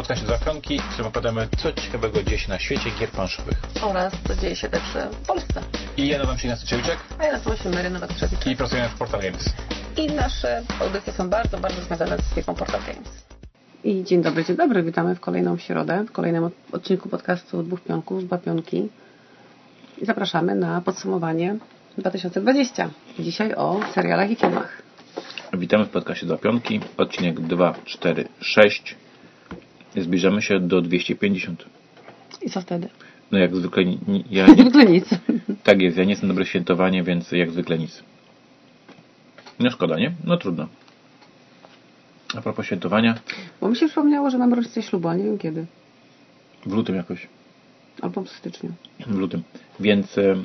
podcaście Zapionki, w którym opowiadamy co ciekawego dzieje się na świecie gier planszowych. Oraz co dzieje się też w Polsce. I ja nazywam się Ignacy Ciewiczek A ja nazywam się Mary Nowak-Trzewicz. i pracujemy w Portal Games. I nasze audycje są bardzo, bardzo związane z firmą Portal Games. I dzień dobry, dzień dobry. Witamy w kolejną środę, w kolejnym od- odcinku podcastu Dwóch Pionków, Dwa Pionki. I zapraszamy na podsumowanie 2020. Dzisiaj o serialach i filmach. Witamy w podcaście Zapionki, odcinek 2, 4, 6. Zbliżamy się do 250. I co wtedy? No jak zwykle ja nie, Zwykle nic. tak jest, ja nie jestem dobre w świętowanie, więc jak zwykle nic. No szkoda, nie? No trudno. A propos świętowania, Bo mi się przypomniało, że mamy rocznicę ślubu, ale nie wiem kiedy. w lutym jakoś. Albo w styczniu. w lutym. Więc e,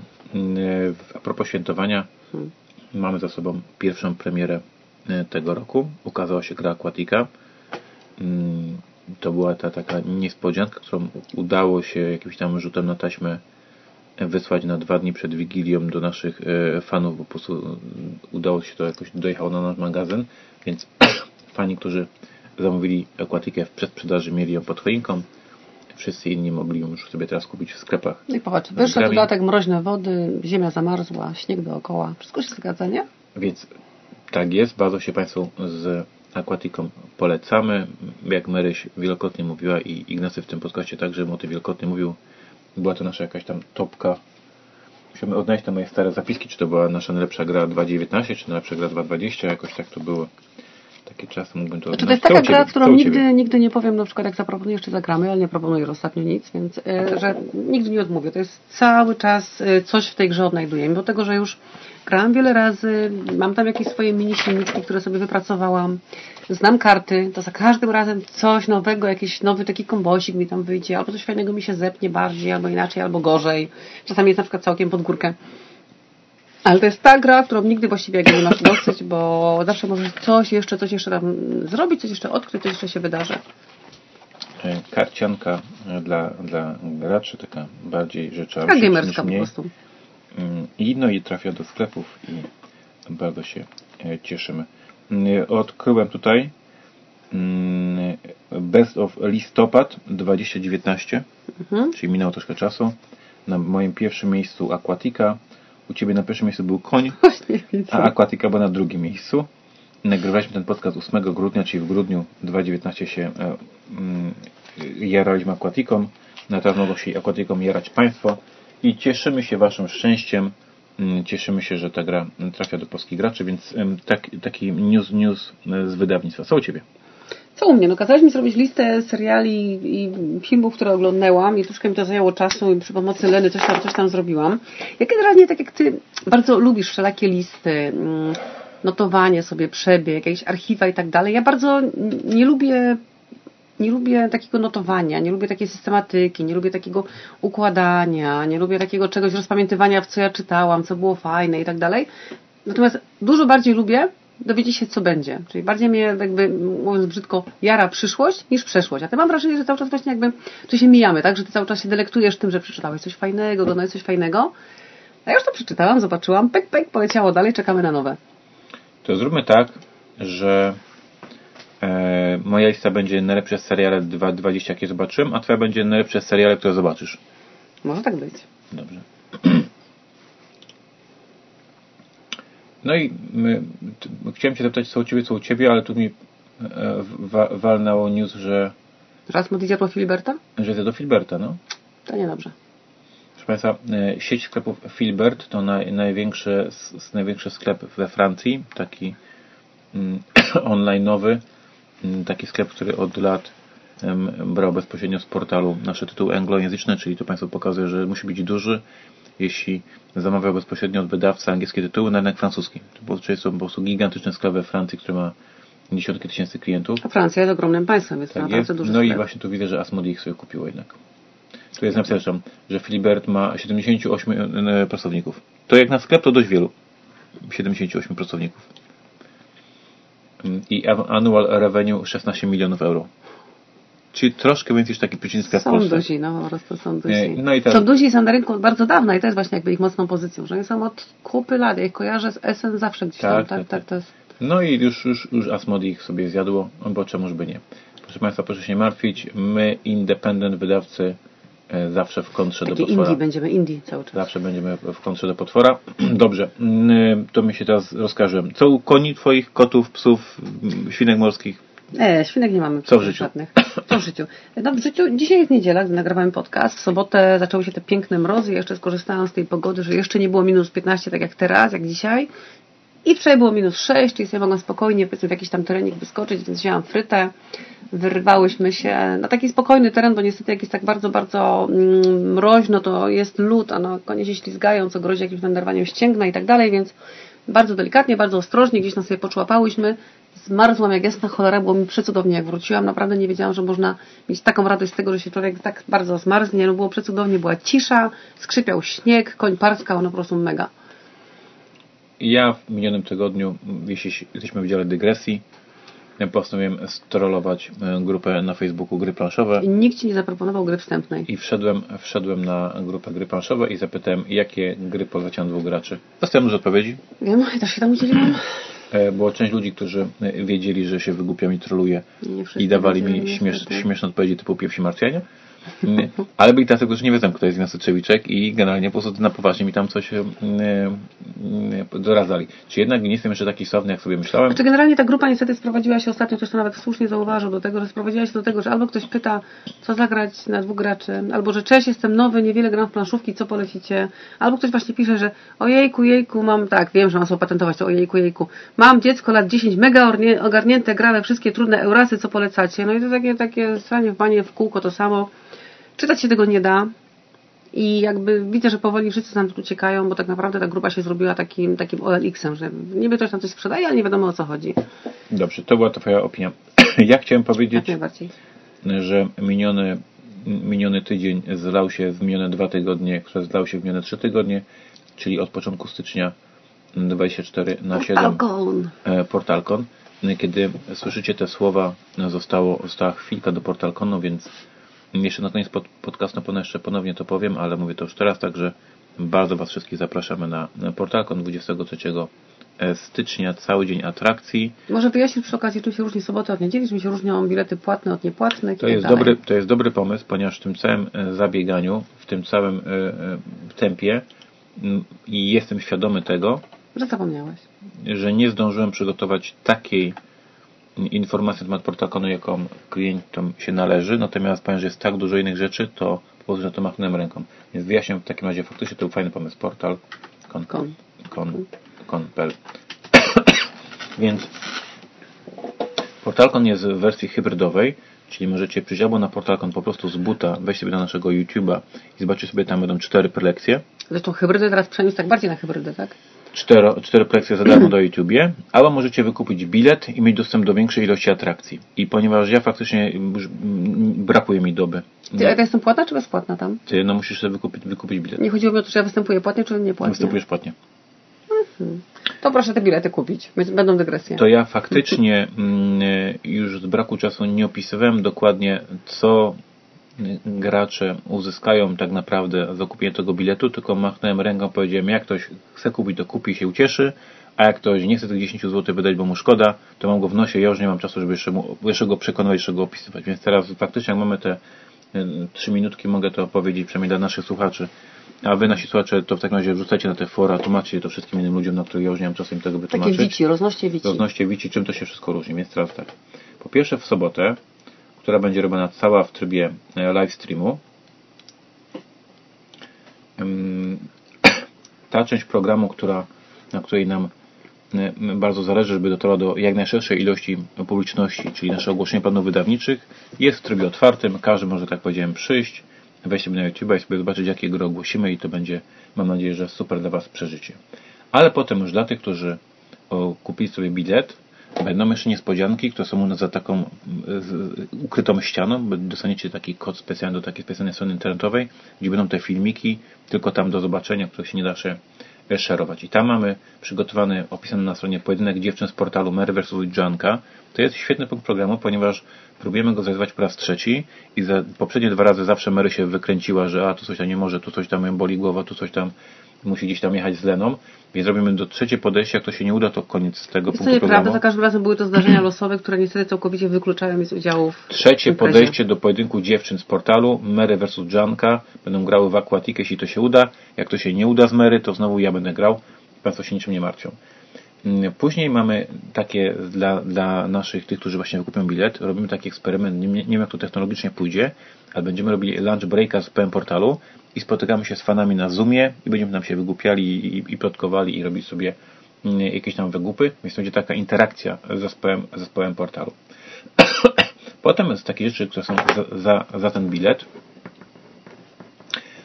a propos świętowania, Hmm. mamy za sobą pierwszą premierę e, tego roku. Ukazała się gra Aquatica. Mm, To była ta taka niespodzianka, którą udało się jakimś tam rzutem na taśmę wysłać na dwa dni przed Wigilią do naszych e, fanów, bo po prostu udało się to jakoś dojechało na nasz magazyn, więc fani, którzy zamówili Aquatikę w przedsprzedaży mieli ją pod choinką. Wszyscy inni mogli ją już sobie teraz kupić w sklepach. No i popatrz, wyszedł dodatek mroźne wody, ziemia zamarzła, śnieg dookoła. Wszystko się zgadza, nie? Więc tak jest, bardzo się Państwu z Aquatiką polecamy. Jak Maryś wielokrotnie mówiła i Ignacy w tym podcaście także o tym wielokrotnie mówił, była to nasza jakaś tam topka. Musimy odnaleźć te moje stare zapiski, czy to była nasza najlepsza gra 2.19, czy najlepsza gra 2.20, jakoś tak to było. Takie czasy mógłbym to... Znaczy, to jest taka ciebie? gra, którą nigdy, nigdy nie powiem, na przykład jak zaproponujesz, czy zagramy, ale nie proponuję ostatnio nic, więc e, że nigdy nie odmówię. To jest cały czas e, coś w tej grze odnajduję. Mimo tego, że już grałam wiele razy, mam tam jakieś swoje mini silniki, które sobie wypracowałam, znam karty, to za każdym razem coś nowego, jakiś nowy taki kombosik mi tam wyjdzie, albo coś fajnego mi się zepnie bardziej, albo inaczej, albo gorzej. Czasami jest na przykład całkiem pod górkę. Ale to jest ta gra, którą nigdy właściwie jakby nie masz dosyć, bo zawsze możesz coś jeszcze, coś jeszcze tam zrobić, coś jeszcze odkryć, coś jeszcze się wydarzy. E, Karcianka e, dla, dla graczy, taka bardziej rzecza Taka gamerska po prostu. Mm, I no i trafia do sklepów i bardzo się e, cieszymy. Mm, Odkryłem tutaj mm, Best of Listopad 2019, Mhm. czyli minęło troszkę czasu. Na moim pierwszym miejscu Aquatica, u Ciebie na pierwszym miejscu był koń, a Aquatica była na drugim miejscu. Nagrywaliśmy ten podcast 8 grudnia, czyli w grudniu 2019 się e, mm, jaraliśmy Aquatiką. Na teraz mogą się Aquatiką jarać Państwo i cieszymy się Waszym szczęściem. Mm, Cieszymy się, że ta gra trafia do polskich graczy, więc tak, taki news, news e, z wydawnictwa. Co u Ciebie? Co u mnie? No kazałeś mi zrobić listę seriali i filmów, które oglądałam i troszkę mi to zajęło czasu i przy pomocy Leny coś tam, coś tam zrobiłam. Ja generalnie, tak jak Ty, bardzo lubisz wszelakie listy, mm, notowanie sobie, przebieg, jakieś archiwa i tak dalej. Ja bardzo nie lubię nie lubię takiego notowania, nie lubię takiej systematyki, nie lubię takiego układania, nie lubię takiego czegoś rozpamiętywania, w co ja czytałam, co było fajne i tak dalej. Natomiast dużo bardziej lubię dowiedzieć się, co będzie. Czyli bardziej mnie, jakby, mówiąc brzydko, jara przyszłość niż przeszłość. A ty mam wrażenie, że cały czas właśnie jakby, tu się mijamy, tak? Że ty cały czas się delektujesz tym, że przeczytałeś coś fajnego, oglądałeś coś fajnego. A ja już to przeczytałam, zobaczyłam, pek, pek, poleciało dalej, czekamy na nowe. To zróbmy tak, że moja lista będzie najlepsze seriale 2.20, jakie zobaczyłem, a Twoja będzie najlepsze seriale, które zobaczysz. Może tak być. Dobrze. No i my, chciałem Cię zapytać, co u Ciebie, co u Ciebie, ale tu mi e, wa, walnęło news, że, Raz mu zjadło Filiberta? że jest do Filberta, no. To niedobrze. Proszę Państwa, e, sieć sklepów Filbert to naj, największy, największy sklep we Francji, taki mm, online'owy, taki sklep, który od lat brał bezpośrednio z portalu nasze tytuły anglojęzyczne, czyli to Państwu pokazuje, że musi być duży, jeśli zamawiał bezpośrednio od wydawcy angielskie tytuły, na rynek francuski. To jest to po prostu gigantyczny sklep we Francji, który ma dziesiątki tysięcy klientów. A Francja jest ogromnym państwem, więc Tak naprawdę jest. duży No i sklep. właśnie tu widzę, że Asmodee ich sobie kupiło jednak. Tu jest napisane, że Filibert ma 78 e, pracowników. To jak na sklep to dość wielu. 78 pracowników. I annual revenue 16 milionów euro. Czyli troszkę więcej niż taki przeciętny sklep w Są Polsce. duzi, no po prostu są duzi. No i teraz- Są duzi są na rynku od bardzo dawna i to jest właśnie jakby ich mocną pozycją, że oni są od kupy lat. Ja ich kojarzę z SN zawsze gdzieś Tak, tam, tak, tak, tak, tak. jest. No i już, już, już Asmodee ich sobie zjadło, bo czemuż by nie. Proszę Państwa, proszę się nie martwić. My, independent wydawcy, zawsze w kontrze Takie do potwora. indie będziemy, indie cały czas. Zawsze będziemy w kontrze do potwora. Dobrze, mm, to mi się teraz rozkażę. Co u koni twoich, kotów, psów, mm, świnek morskich? Nie, świnek nie mamy. Co w życiu? Żadnych. Co w życiu? No w życiu, dzisiaj jest niedziela, gdy nagrywamy podcast. W sobotę zaczęły się te piękne mrozy. Jeszcze skorzystałam z tej pogody, że jeszcze nie było minus 15, tak jak teraz, jak dzisiaj. I wczoraj było minus 6, czyli sobie mogłam spokojnie powiedzmy, w jakiś tam terenik wyskoczyć, więc wzięłam frytę. Wyrwałyśmy się na taki spokojny teren, bo niestety jak jest tak bardzo, bardzo mm, mroźno, to jest lód, a no konie się ślizgają, co grozi jakimś wędrowaniem ścięgna i tak dalej, więc bardzo delikatnie, bardzo ostrożnie, gdzieś nas sobie poczłapałyśmy. Zmarzłam jak jasna cholera, było mi przecudownie jak wróciłam. Naprawdę nie wiedziałam, że można mieć taką radość z tego, że się człowiek tak bardzo zmarznie. No było przecudownie, była cisza, skrzypiał śnieg, koń parskał, no po prostu mega. Ja w minionym tygodniu, jeśli jesteśmy w dziale dygresji, postanowiłem strollować e, grupę na Facebooku Gry Planszowe I nikt Ci nie zaproponował gry wstępnej. i wszedłem, wszedłem na grupę Gry Planszowe i zapytałem, jakie gry polecają dwóch graczy. Dostałem dużo odpowiedzi, Wiem, ja też się tam udzieliłam. e, było część ludzi, którzy e, wiedzieli, że się wygłupiam i troluję i dawali mi śmiesz, śmieszne odpowiedzi typu pierwsi Marcianie. Ale byli tacy, którzy nie wiedzą, kto jest Miasteczewicek i generalnie po prostu na poważnie mi tam coś e, e, doradzali. Czy jednak nie jestem jeszcze taki sławny, jak sobie myślałem? Znaczy generalnie ta grupa niestety sprowadziła się ostatnio, ktoś to nawet słusznie zauważył do tego, że sprowadziła się do tego, że albo ktoś pyta, co zagrać na dwóch graczy, albo że cześć, jestem nowy, niewiele gram w planszówki, co polecicie, albo ktoś właśnie pisze, że ojejku, jejku, mam, tak, wiem, że mam sobie patentować to ojejku, jejku, mam dziecko lat 10, mega ogarnięte, gra wszystkie trudne eurasy, co polecacie. No i to takie, takie stranie w banie w kółko to samo. Czytać się tego nie da. I jakby widzę, że powoli wszyscy nam tu uciekają, bo tak naprawdę ta grupa się zrobiła takim, takim OLX-em, że niby ktoś tam coś sprzedaje, ale nie wiadomo o co chodzi. Dobrze, to była Twoja opinia. Ja chciałem powiedzieć, że miniony, miniony tydzień zlał się w minione dwa tygodnie, które zlał się w minione trzy tygodnie, czyli od początku stycznia 24 na 7 Alkohol. e, Portalkon. Kiedy słyszycie te słowa, zostało, została chwilka do Portalkonu, więc jeszcze na koniec pod, podcastu ponownie jeszcze ponownie to powiem, ale mówię to już teraz, także bardzo Was wszystkich zapraszamy na Portalkon 23 stycznia, cały dzień atrakcji. Może wyjaśnić przy okazji, czym się różni sobota od niedzieli, czym się różnią bilety płatne od niepłatnych To tak jest, dalej. dobry, to jest dobry pomysł, ponieważ w tym całym e, zabieganiu, w tym całym e, e, tempie i jestem świadomy tego, Że zapomniałeś. że nie zdążyłem przygotować takiej informacji na temat Portalkonu, jaką klientom się należy, natomiast ponieważ jest tak dużo innych rzeczy, to po prostu na to machnąłem ręką. Więc wyjaśniam w takim razie, faktycznie to był fajny pomysł. Portal kon, Kon. kon, kon.pl Więc Portalkon jest w wersji hybrydowej, czyli możecie przyjść albo na Portalkon po prostu z buta, wejść sobie do naszego YouTube'a i zobaczyć sobie, tam będą cztery prelekcje. Zresztą hybrydę teraz przeniósł tak bardziej na hybrydę, tak? Cztero, cztery prelekcje za darmo do YouTubie, albo możecie wykupić bilet i mieć dostęp do większej ilości atrakcji. I ponieważ ja faktycznie mm, brakuje mi doby. Ty, ja jestem płatna czy bezpłatna tam? Ty no musisz sobie wykupić, wykupić bilet. Nie chodziło mi o to, czy ja występuję płatnie, czy nie płatnie. Występujesz płatnie. To proszę te bilety kupić. Będą dygresje. To ja faktycznie mm, już z braku czasu nie opisywałem dokładnie, co y, gracze uzyskają tak naprawdę za kupienie tego biletu, tylko machnąłem ręką, powiedziałem, jak ktoś chce kupić, to kupi się ucieszy, a jak ktoś nie chce tych 10 zł wydać, bo mu szkoda, to mam go w nosie, ja już nie mam czasu, żeby jeszcze, mu, jeszcze go przekonywać, jeszcze go opisywać. Więc teraz faktycznie, jak mamy te y, trzy minutki, mogę to powiedzieć przynajmniej dla naszych słuchaczy. A wy, nasi słuchacze, to w takim razie wrzucajcie na te fora, tłumaczcie to wszystkim innym ludziom, na których ja już nie mam czasu im tego Takie wytłumaczyć wici, roznoście wici. roznoście wici, czym to się wszystko różni. Więc teraz tak. Po pierwsze w sobotę, która będzie robiona cała w trybie e, live streamu, ta część programu, która, na której nam e, bardzo zależy, żeby dotarła do jak najszerszej ilości publiczności, czyli nasze ogłoszenie planów wydawniczych, jest w trybie otwartym. Każdy może, tak powiedziałem, przyjść, wejść sobie na YouTube i sobie zobaczyć, jakie gry ogłosimy i to będzie, mam nadzieję, że super dla Was przeżycie. Ale potem już dla tych, którzy kupili sobie bilet, będą jeszcze niespodzianki, które są u nas za taką ukrytą ścianą, dostaniecie taki kod specjalny do takiej specjalnej strony internetowej, gdzie będą te filmiki, tylko tam do zobaczenia, których się nie da się szerować. I tam mamy przygotowany, opisany na stronie pojedynek dziewczyn z portalu Mary vs. Janka. To jest świetny punkt programu, ponieważ próbujemy go zrealizować po raz trzeci i za poprzednie dwa razy zawsze Mary się wykręciła, że a tu coś tam nie może, tu coś tam ją boli głowa, tu coś tam musi gdzieś tam jechać z Leną, więc robimy do trzecie podejście, jak to się nie uda, to koniec tego Jest to punktu nieprawda, programu. za każdym razem były to zdarzenia losowe, które niestety całkowicie wykluczają mnie z udziału w Trzecie imprezie. podejście do pojedynku dziewczyn z portalu, Mary versus Janka, będą grały w Aquatic, jeśli to się uda. Jak to się nie uda z Mary, to znowu ja będę grał. Państwo się niczym nie martwią. Mm, Później mamy takie dla, dla naszych, tych, którzy właśnie wykupią bilet, robimy taki eksperyment, nie, nie wiem jak to technologicznie pójdzie, ale będziemy robili lunch breaka z PM portalu i spotykamy się z fanami na Zoomie i będziemy tam się wygłupiali i, i plotkowali i robić sobie mm, jakieś tam wygłupy, więc będzie taka interakcja z zespołem, zespołem portalu. Potem z takich rzeczy, które są za, za, za ten bilet,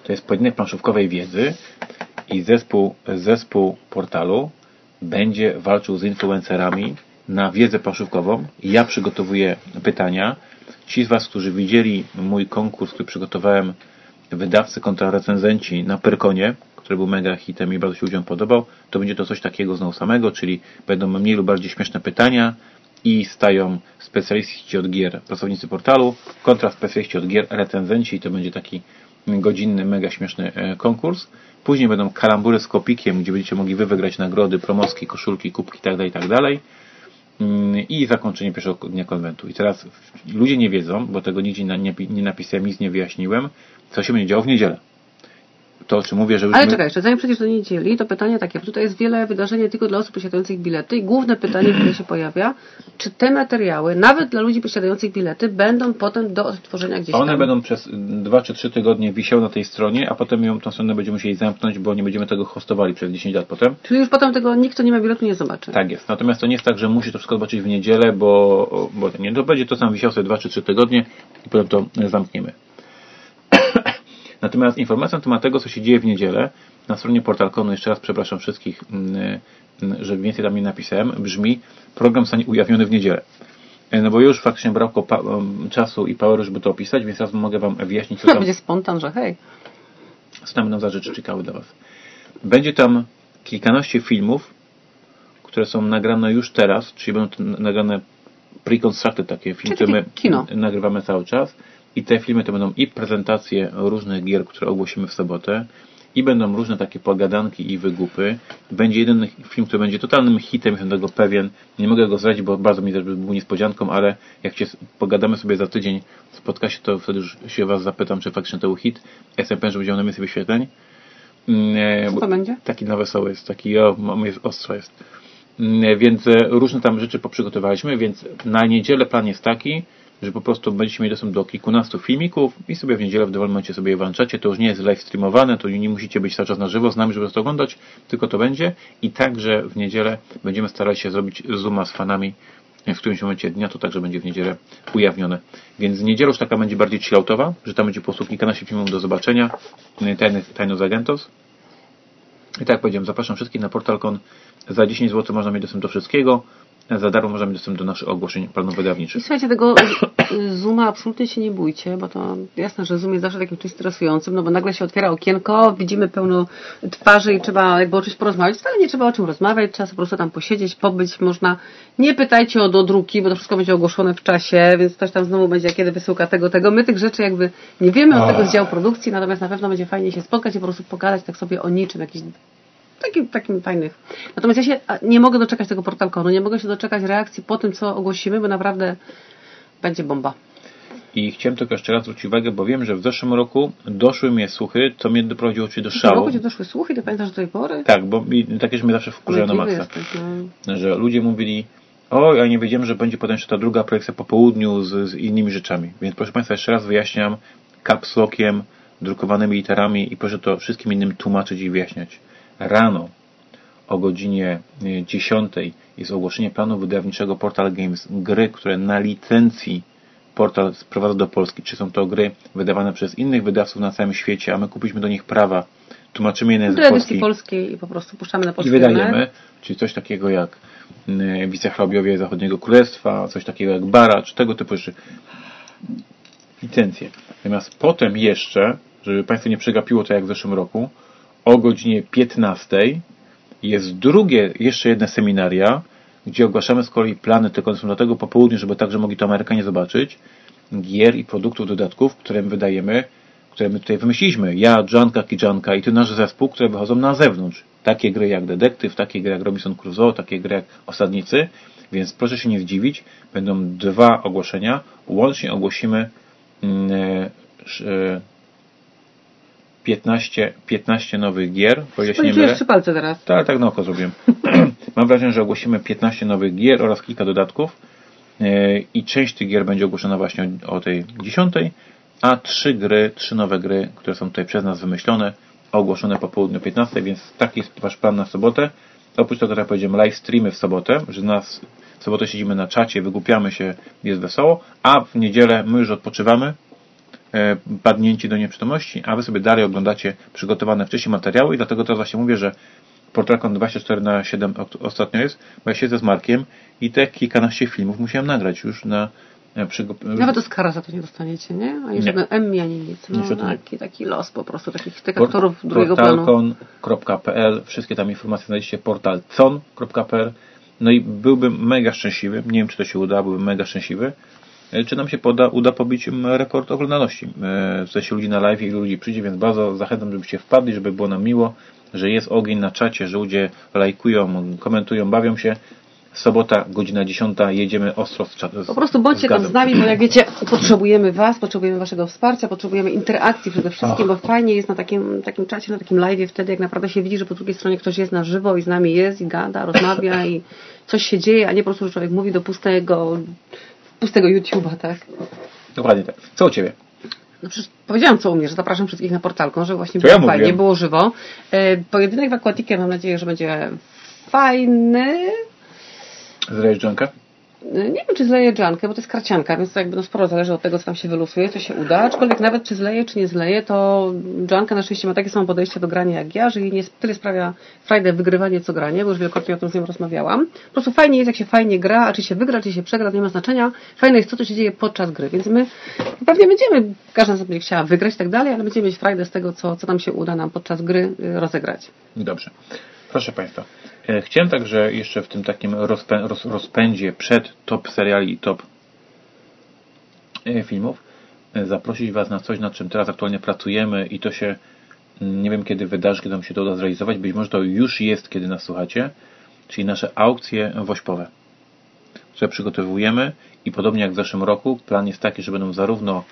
to jest pojedynek planszówkowej wiedzy i zespół, zespół portalu będzie walczył z influencerami na wiedzę planszówkową. Ja przygotowuję pytania. Ci z Was, którzy widzieli mój konkurs, który przygotowałem wydawcy kontra recenzenci na Pyrkonie, który był mega hitem i bardzo się ludziom podobał, to będzie to coś takiego znowu samego, czyli będą mniej lub bardziej śmieszne pytania i stają specjaliści od gier, pracownicy portalu, kontra specjaliści od gier, recenzenci i to będzie taki godzinny, mega śmieszny e, konkurs. Później będą kalambury z kopikiem, gdzie będziecie mogli wy wygrać nagrody, promoski, koszulki, kubki itd. itd. Mm, I zakończenie pierwszego dnia konwentu. I teraz ludzie nie wiedzą, bo tego nigdzie nie napisałem, nic nie wyjaśniłem, co się będzie działo w niedzielę. To, o czym mówię, że już Ale czekaj, jeszcze zanim przejdziesz do niedzieli, to pytanie takie, bo tutaj jest wiele wydarzeń nie tylko dla osób posiadających bilety i główne pytanie, które się pojawia, czy te materiały, nawet dla ludzi posiadających bilety, będą potem do odtworzenia gdzieś One tam? będą przez dwa czy trzy tygodnie wisiały na tej stronie, a potem ją tą stronę będziemy musieli zamknąć, bo nie będziemy tego hostowali przez 10 lat potem. Czyli już potem tego nikt, kto nie ma biletu, nie zobaczy. Tak jest. Natomiast to nie jest tak, że musi to wszystko zobaczyć w niedzielę, bo, bo nie, to będzie to sam wisiał sobie 2 czy 3 tygodnie i potem to zamkniemy. Natomiast informacja na temat tego, co się dzieje w niedzielę, na stronie Portalkonu, jeszcze raz przepraszam wszystkich, mm, mm, że więcej tam nie napisałem, brzmi program zostanie ujawniony w niedzielę. E, No bo już faktycznie brakło czasu i poweru, żeby to opisać, więc teraz mogę Wam wyjaśnić, co tam, będzie spontan, że hej. co tam będą za rzeczy czekały dla Was. Będzie tam kilkanaście filmów, które są nagrane już teraz, czyli będą nagrane pre-constructed takie filmy, które my kino. nagrywamy cały czas. I te filmy to będą i prezentacje różnych gier, które ogłosimy w sobotę, i będą różne takie pogadanki i wygłupy. Będzie jeden film, który będzie totalnym hitem, jestem tego pewien. Nie mogę go zdradzić, bo bardzo mi też by był niespodzianką, ale jak się pogadamy sobie za tydzień w podcastie, to wtedy już się Was zapytam, czy faktycznie to był hit. Jestem pewien, że będzie on na więcej wyświetleń. Mm, e, Co to będzie? Taki na wesoły jest, taki o, jest ostro jest. Mm, Więc e, różne tam rzeczy poprzygotowaliśmy, więc na niedzielę plan jest taki, że po prostu będziecie mieli dostęp do kilkunastu filmików i sobie w niedzielę w dowolnym momencie sobie je włączacie. To już nie jest live streamowane, to nie musicie być cały czas na żywo z nami, żeby to oglądać, tylko to będzie. I także w niedzielę będziemy starali się zrobić zooma z fanami w którymś momencie dnia, to także będzie w niedzielę ujawnione. Więc w niedzielę już taka będzie bardziej chilloutowa, że tam będzie po prostu kilkanaście filmów do zobaczenia, tajnych, tajnos agentos. I tak jak powiedziałem, zapraszam wszystkich na portal.con. Za 10 zł można mieć dostęp do wszystkiego. Za darmo mieć dostęp do naszych ogłoszeń planów I słuchajcie, tego Zooma absolutnie się nie bójcie, bo to jasne, że Zoom jest zawsze takim czymś stresującym, no bo nagle się otwiera okienko, widzimy pełno twarzy i trzeba jakby o czymś porozmawiać. Wcale nie trzeba o czym rozmawiać, trzeba po prostu tam posiedzieć, pobyć można. Nie pytajcie o dodruki, bo to wszystko będzie ogłoszone w czasie, więc ktoś tam znowu będzie, kiedy wysyłka tego, tego. My tych rzeczy jakby nie wiemy od tego z działu produkcji, natomiast na pewno będzie fajnie się spotkać i po prostu pogadać tak sobie o niczym, jakiś takim, takim fajnych. Natomiast ja się a, nie mogę doczekać tego portalkonu, nie mogę się doczekać reakcji po tym, co ogłosimy, bo naprawdę będzie bomba. I chciałem tylko jeszcze raz zwrócić uwagę, bo wiem, że w zeszłym roku doszły mnie słuchy, to mnie doprowadziło oczywiście do W szału. roku ci doszły słuchy, ty pamiętasz do tej pory? Tak, bo mi, takie, że mnie zawsze wkurzają na maksa. jesteś, no. Że ludzie mówili, o, ja nie wiedziałem, że będzie potem jeszcze ta druga projekcja po południu z, z innymi rzeczami. Więc proszę Państwa, jeszcze raz wyjaśniam, caps lockiem, drukowanymi literami i proszę to wszystkim innym tłumaczyć i wyjaśniać. Rano o godzinie y, 10 jest ogłoszenie planu wydawniczego Portal Games. Gry, które na licencji portal sprowadza do Polski. Czy są to gry wydawane przez innych wydawców na całym świecie, a my kupiliśmy do nich prawa, tłumaczymy je na język polski polskiej i po prostu puszczamy na i polski wydajemy, rynek. czyli coś takiego jak y, wicehrabiowie Zachodniego Królestwa, coś takiego jak Bara, czy tego typu rzeczy. Licencje. Natomiast potem jeszcze, żeby Państwu nie przegapiło to jak w zeszłym roku, o godzinie 15 jest drugie, jeszcze jedne seminaria, gdzie ogłaszamy z kolei plany, tylko są do tego po południu, żeby także mogli to Amerykanie zobaczyć, gier i produktów, dodatków, które my wydajemy które my tutaj wymyśliliśmy, ja, Joanka, Kijanka i ty nasz zespół, które wychodzą na zewnątrz. Takie gry jak Detektyw, takie gry jak Robinson Crusoe, takie gry jak Osadnicy, więc proszę się nie zdziwić, będą dwa ogłoszenia. Łącznie ogłosimy 15, mm, 15 e, nowych gier. O ile się nie mylę. trzy palce teraz. Tak, tak na oko zrobiłem. Mam wrażenie, że ogłosimy 15 nowych gier oraz kilka dodatków e, i część tych gier będzie ogłoszona właśnie o tej 10, a trzy gry, trzy nowe gry, które są tutaj przez nas wymyślone, ogłoszone po południu 15, więc taki jest Wasz plan na sobotę. Oprócz tego, tak jak powiedziałem, live streamy w sobotę, że nas w sobotę siedzimy na czacie, wygłupiamy się, jest wesoło, a w niedzielę my już odpoczywamy, padnięci do nieprzytomności, a Wy sobie dalej oglądacie przygotowane wcześniej materiały i dlatego teraz właśnie mówię, że Portalkon 24 na 7 ostatnio jest, bo ja siedzę z Markiem i te kilkanaście filmów musiałem nagrać już na e, Nawet Oscara za to nie dostaniecie, nie? Ani żadne Emmy, ani nic. No, taki, taki los po prostu takich tych aktorów drugiego planu. Portalkon.pl Wszystkie tam informacje znajdziecie portalcon.pl no i byłbym mega szczęśliwy, nie wiem czy to się uda, byłbym mega szczęśliwy, e, czy nam się poda, uda pobić rekord oglądalności. E, w sensie ludzi na live, ilu ludzi przyjdzie, więc bardzo zachęcam, żebyście wpadli, żeby było nam miło, że jest ogień na czacie, że ludzie lajkują, komentują, bawią się. Sobota, godzina 10, jedziemy ostro z czatu. Po prostu bądźcie tam z nami, bo jak wiecie, potrzebujemy Was, potrzebujemy Waszego wsparcia, potrzebujemy interakcji przede wszystkim, bo fajnie jest na takim, takim czacie, na takim live wtedy, jak naprawdę się widzi, że po drugiej stronie ktoś jest na żywo i z nami jest i gada, rozmawia i coś się dzieje, a nie po prostu, że człowiek mówi do pustego, pustego YouTube'a, tak? Dokładnie tak. Co u Ciebie? No przecież powiedziałam, co umiesz. Zapraszam wszystkich na portalką, że właśnie było ja fajnie, mówiłem. było żywo. E, pojedynek w Aquaticie mam nadzieję, że będzie fajny. Zrejesz Johnka? Nie wiem, czy zleję dżankę, bo to jest karcianka, więc to jakby no sporo zależy od tego, co tam się wylosuje, co się uda. Aczkolwiek nawet czy zleję, czy nie zleję, to dżanka na szczęście ma takie samo podejście do grania jak ja, że jej nie tyle sprawia frajdę wygrywanie, co granie, bo już wielokrotnie o tym z nią rozmawiałam. Po prostu fajnie jest, jak się fajnie gra, a czy się wygra, czy się przegra, to nie ma znaczenia. Fajne jest to, co się dzieje podczas gry, więc my pewnie będziemy, każda z nas będzie chciała wygrać i tak dalej, ale będziemy mieć frajdę z tego, co, co nam się uda nam podczas gry y, rozegrać. Dobrze. Proszę Państwa, e, chciałem także jeszcze w tym takim rozpę roz rozpędzie przed top seriali i top e, filmów e, zaprosić Was na coś, nad czym teraz aktualnie pracujemy i to się mm, nie wiem kiedy wydarzy, kiedy nam się to uda zrealizować. Być może to już jest, kiedy nas słuchacie, czyli nasze aukcje wośpowe, które przygotowujemy i podobnie jak w zeszłym roku, plan jest taki, że będą zarówno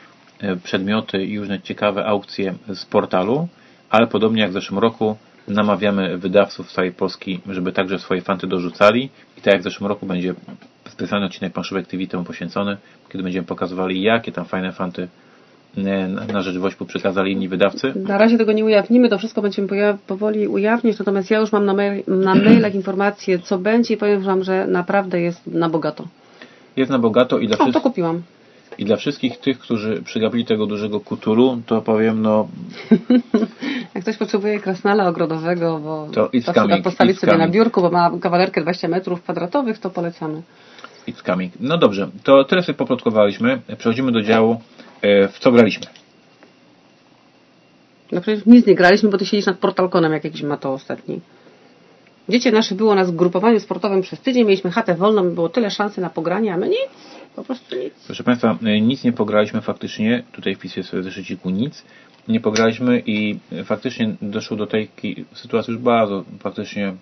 przedmioty i różne ciekawe aukcje z portalu, ale podobnie jak w zeszłym roku namawiamy wydawców z całej Polski, żeby także swoje fanty dorzucali i tak jak w zeszłym roku będzie specjalny odcinek Panszówek TV temu poświęcony, kiedy będziemy pokazywali, jakie tam fajne fanty e, na rzecz Wośpu przekazali inni wydawcy. Na razie tego nie ujawnimy, to wszystko będziemy powoli ujawnić, natomiast ja już mam na, mail, na mailach informacje, co będzie i powiem Wam, że naprawdę jest na bogato. Jest na bogato i dla wszystkich... To kupiłam. I dla wszystkich tych, którzy przygapili tego dużego kutulu, to powiem, no... Jak ktoś potrzebuje krasnala ogrodowego, bo to na przykład postawić sobie coming. na biurku, bo ma kawalerkę 20 metrów kwadratowych, to polecamy. It's coming. No dobrze, to tyle sobie poplotkowaliśmy. Przechodzimy do działu, e, w co graliśmy. No przecież nic nie graliśmy, bo ty siedzisz nad portalkonem, jak jakiś ma to ostatni. Dzieci nasze było na zgrupowaniu sportowym przez tydzień, mieliśmy chatę wolną, było tyle szansy na pogranie, a my nic. Po prostu nic. Proszę Państwa, e, nic nie pograliśmy faktycznie. Tutaj wpisuję sobie w zeszyciku nic. Nie pograliśmy i faktycznie doszło do tej sytuacji już bardzo faktycznie,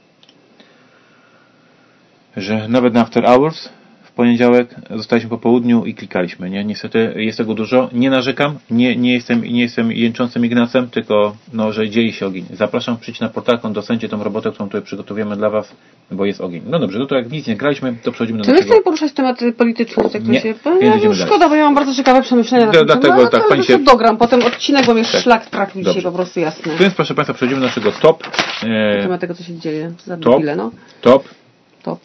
że nawet na After Hours poniedziałek zostaliśmy po południu i klikaliśmy. Nie? Niestety jest tego dużo. Nie narzekam, nie, nie, jestem, nie jestem jęczącym Ignacem, tylko no, że dzieje się ogień. Zapraszam, przyjdź na portalką, docencie tą robotę, którą tutaj przygotowujemy dla Was, bo jest ogień. No dobrze, no to jak nic nie graliśmy, to przechodzimy do Czy naszego... chcemy poruszać tematy polityczne? Tak nie, się... ja, szkoda, bo ja mam bardzo ciekawe przemyślenia. Do, dlatego no, tak, pani się... dogram potem odcinek, bo mnie tak. szlak trafił dzisiaj po prostu jasny. Więc proszę Państwa, przechodzimy do naszego top. E... Na temat tego, co się dzieje za top, chwilę, no. Top. Top.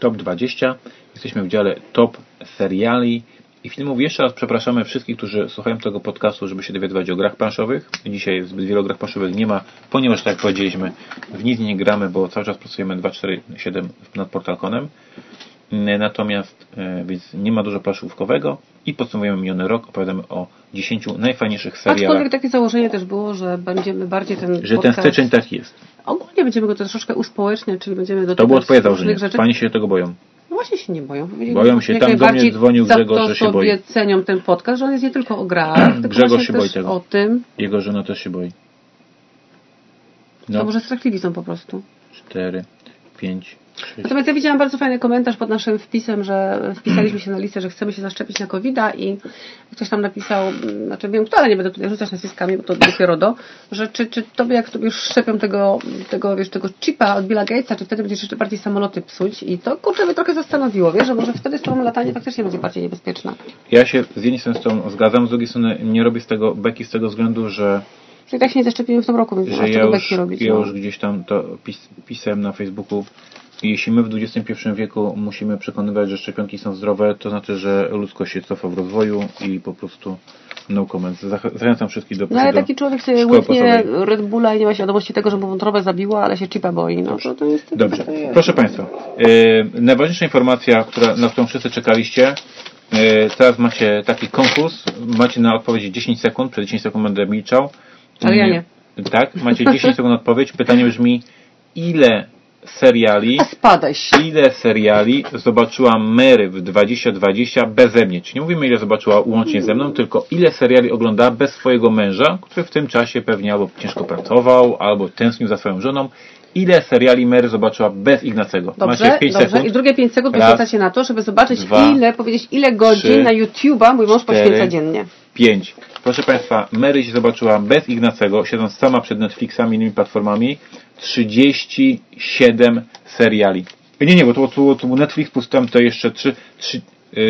Top 20. Jesteśmy w dziale top seriali i filmów. Jeszcze raz przepraszamy wszystkich, którzy słuchają tego podcastu, żeby się dowiadywać o grach planszowych. Dzisiaj zbyt wielu grach planszowych nie ma, ponieważ tak jak powiedzieliśmy, w nic nie gramy, bo cały czas pracujemy 247 nad Portalkonem. Natomiast, e, więc nie ma dużo planszówkowego i podsumowujemy miniony rok, opowiadamy o 10 najfajniejszych serialach. Aczkolwiek takie założenie też było, że będziemy bardziej ten Że podcast... ten styczeń tak jest. Ogólnie będziemy go troszeczkę uspołeczniać, czyli będziemy do To było twoje założenie. Rzeczy. Pani się tego boją. No właśnie się nie boją. Boją się, tam do mnie dzwonił Grzegorz, że się boi. sobie cenią ten podcast, że on jest nie tylko o grach, tylko Grzegorz się boi tego. o tym. Jego żona też się boi. No. To może strachliwi są po prostu. Cztery, pięć, Natomiast ja widziałam bardzo fajny komentarz pod naszym wpisem, że wpisaliśmy się na listę, że chcemy się zaszczepić na covid i ktoś tam napisał, mm, znaczy wiem kto, ale nie będę tutaj rzucać nazwiskami, bo to dopiero do, że czy, czy tobie jak tobie już szczepią tego, tego, wiesz, tego chipa od Billa Gatesa, czy wtedy będziesz jeszcze bardziej samoloty psuć i to kurczę mnie trochę zastanowiło, wiesz, że może wtedy z tobą latanie faktycznie będzie bardziej niebezpieczne. Ja się z jednej strony z tą zgadzam, z drugiej strony nie robię z tego beki z tego względu, że że i tak się nie zaszczepimy w tym roku, więc że ja już, robić, ja no. już gdzieś tam to pis, pisałem na Facebooku jeśli my w XXI wieku musimy przekonywać, że szczepionki są zdrowe, to znaczy, że ludzkość się cofa w rozwoju i po prostu no comments. Zachęcam wszystkich do No ale taki człowiek sobie łyknie Red Bulla i nie ma świadomości tego, że mu wątrobę zabiła, ale się chipa boi. No, to, to jest, Dobrze. To jest. Proszę Państwa, yy, najważniejsza informacja, która, na którą wszyscy czekaliście, yy, teraz macie taki konkurs, macie na odpowiedź 10 sekund, przez 10 sekund będę milczał. Ale ja nie. Tak, macie 10 sekund odpowiedź. Pytanie brzmi, ile seriali. A spadaj się. Ile seriali zobaczyła Mary w 2020 beze mnie? Czy nie mówimy ile zobaczyła łącznie ze mną, tylko ile seriali oglądała bez swojego męża, który w tym czasie pewnie albo ciężko pracował, albo tęsknił za swoją żoną. Ile seriali Mary zobaczyła bez Ignacego? Dobrze, Macie 5 dobrze. Sekund. I drugie 5 sekund poświęcacie na to, żeby zobaczyć dwa, ile, powiedzieć ile godzin trzy, na YouTube'a mój mąż cztery, poświęca dziennie. 5. Proszę Państwa, Mary się zobaczyła bez Ignacego, siedząc sama przed Netflixami i innymi platformami 37 seriali. Nie, nie, bo to, to, to Netflix, plus tam to jeszcze 3, 3,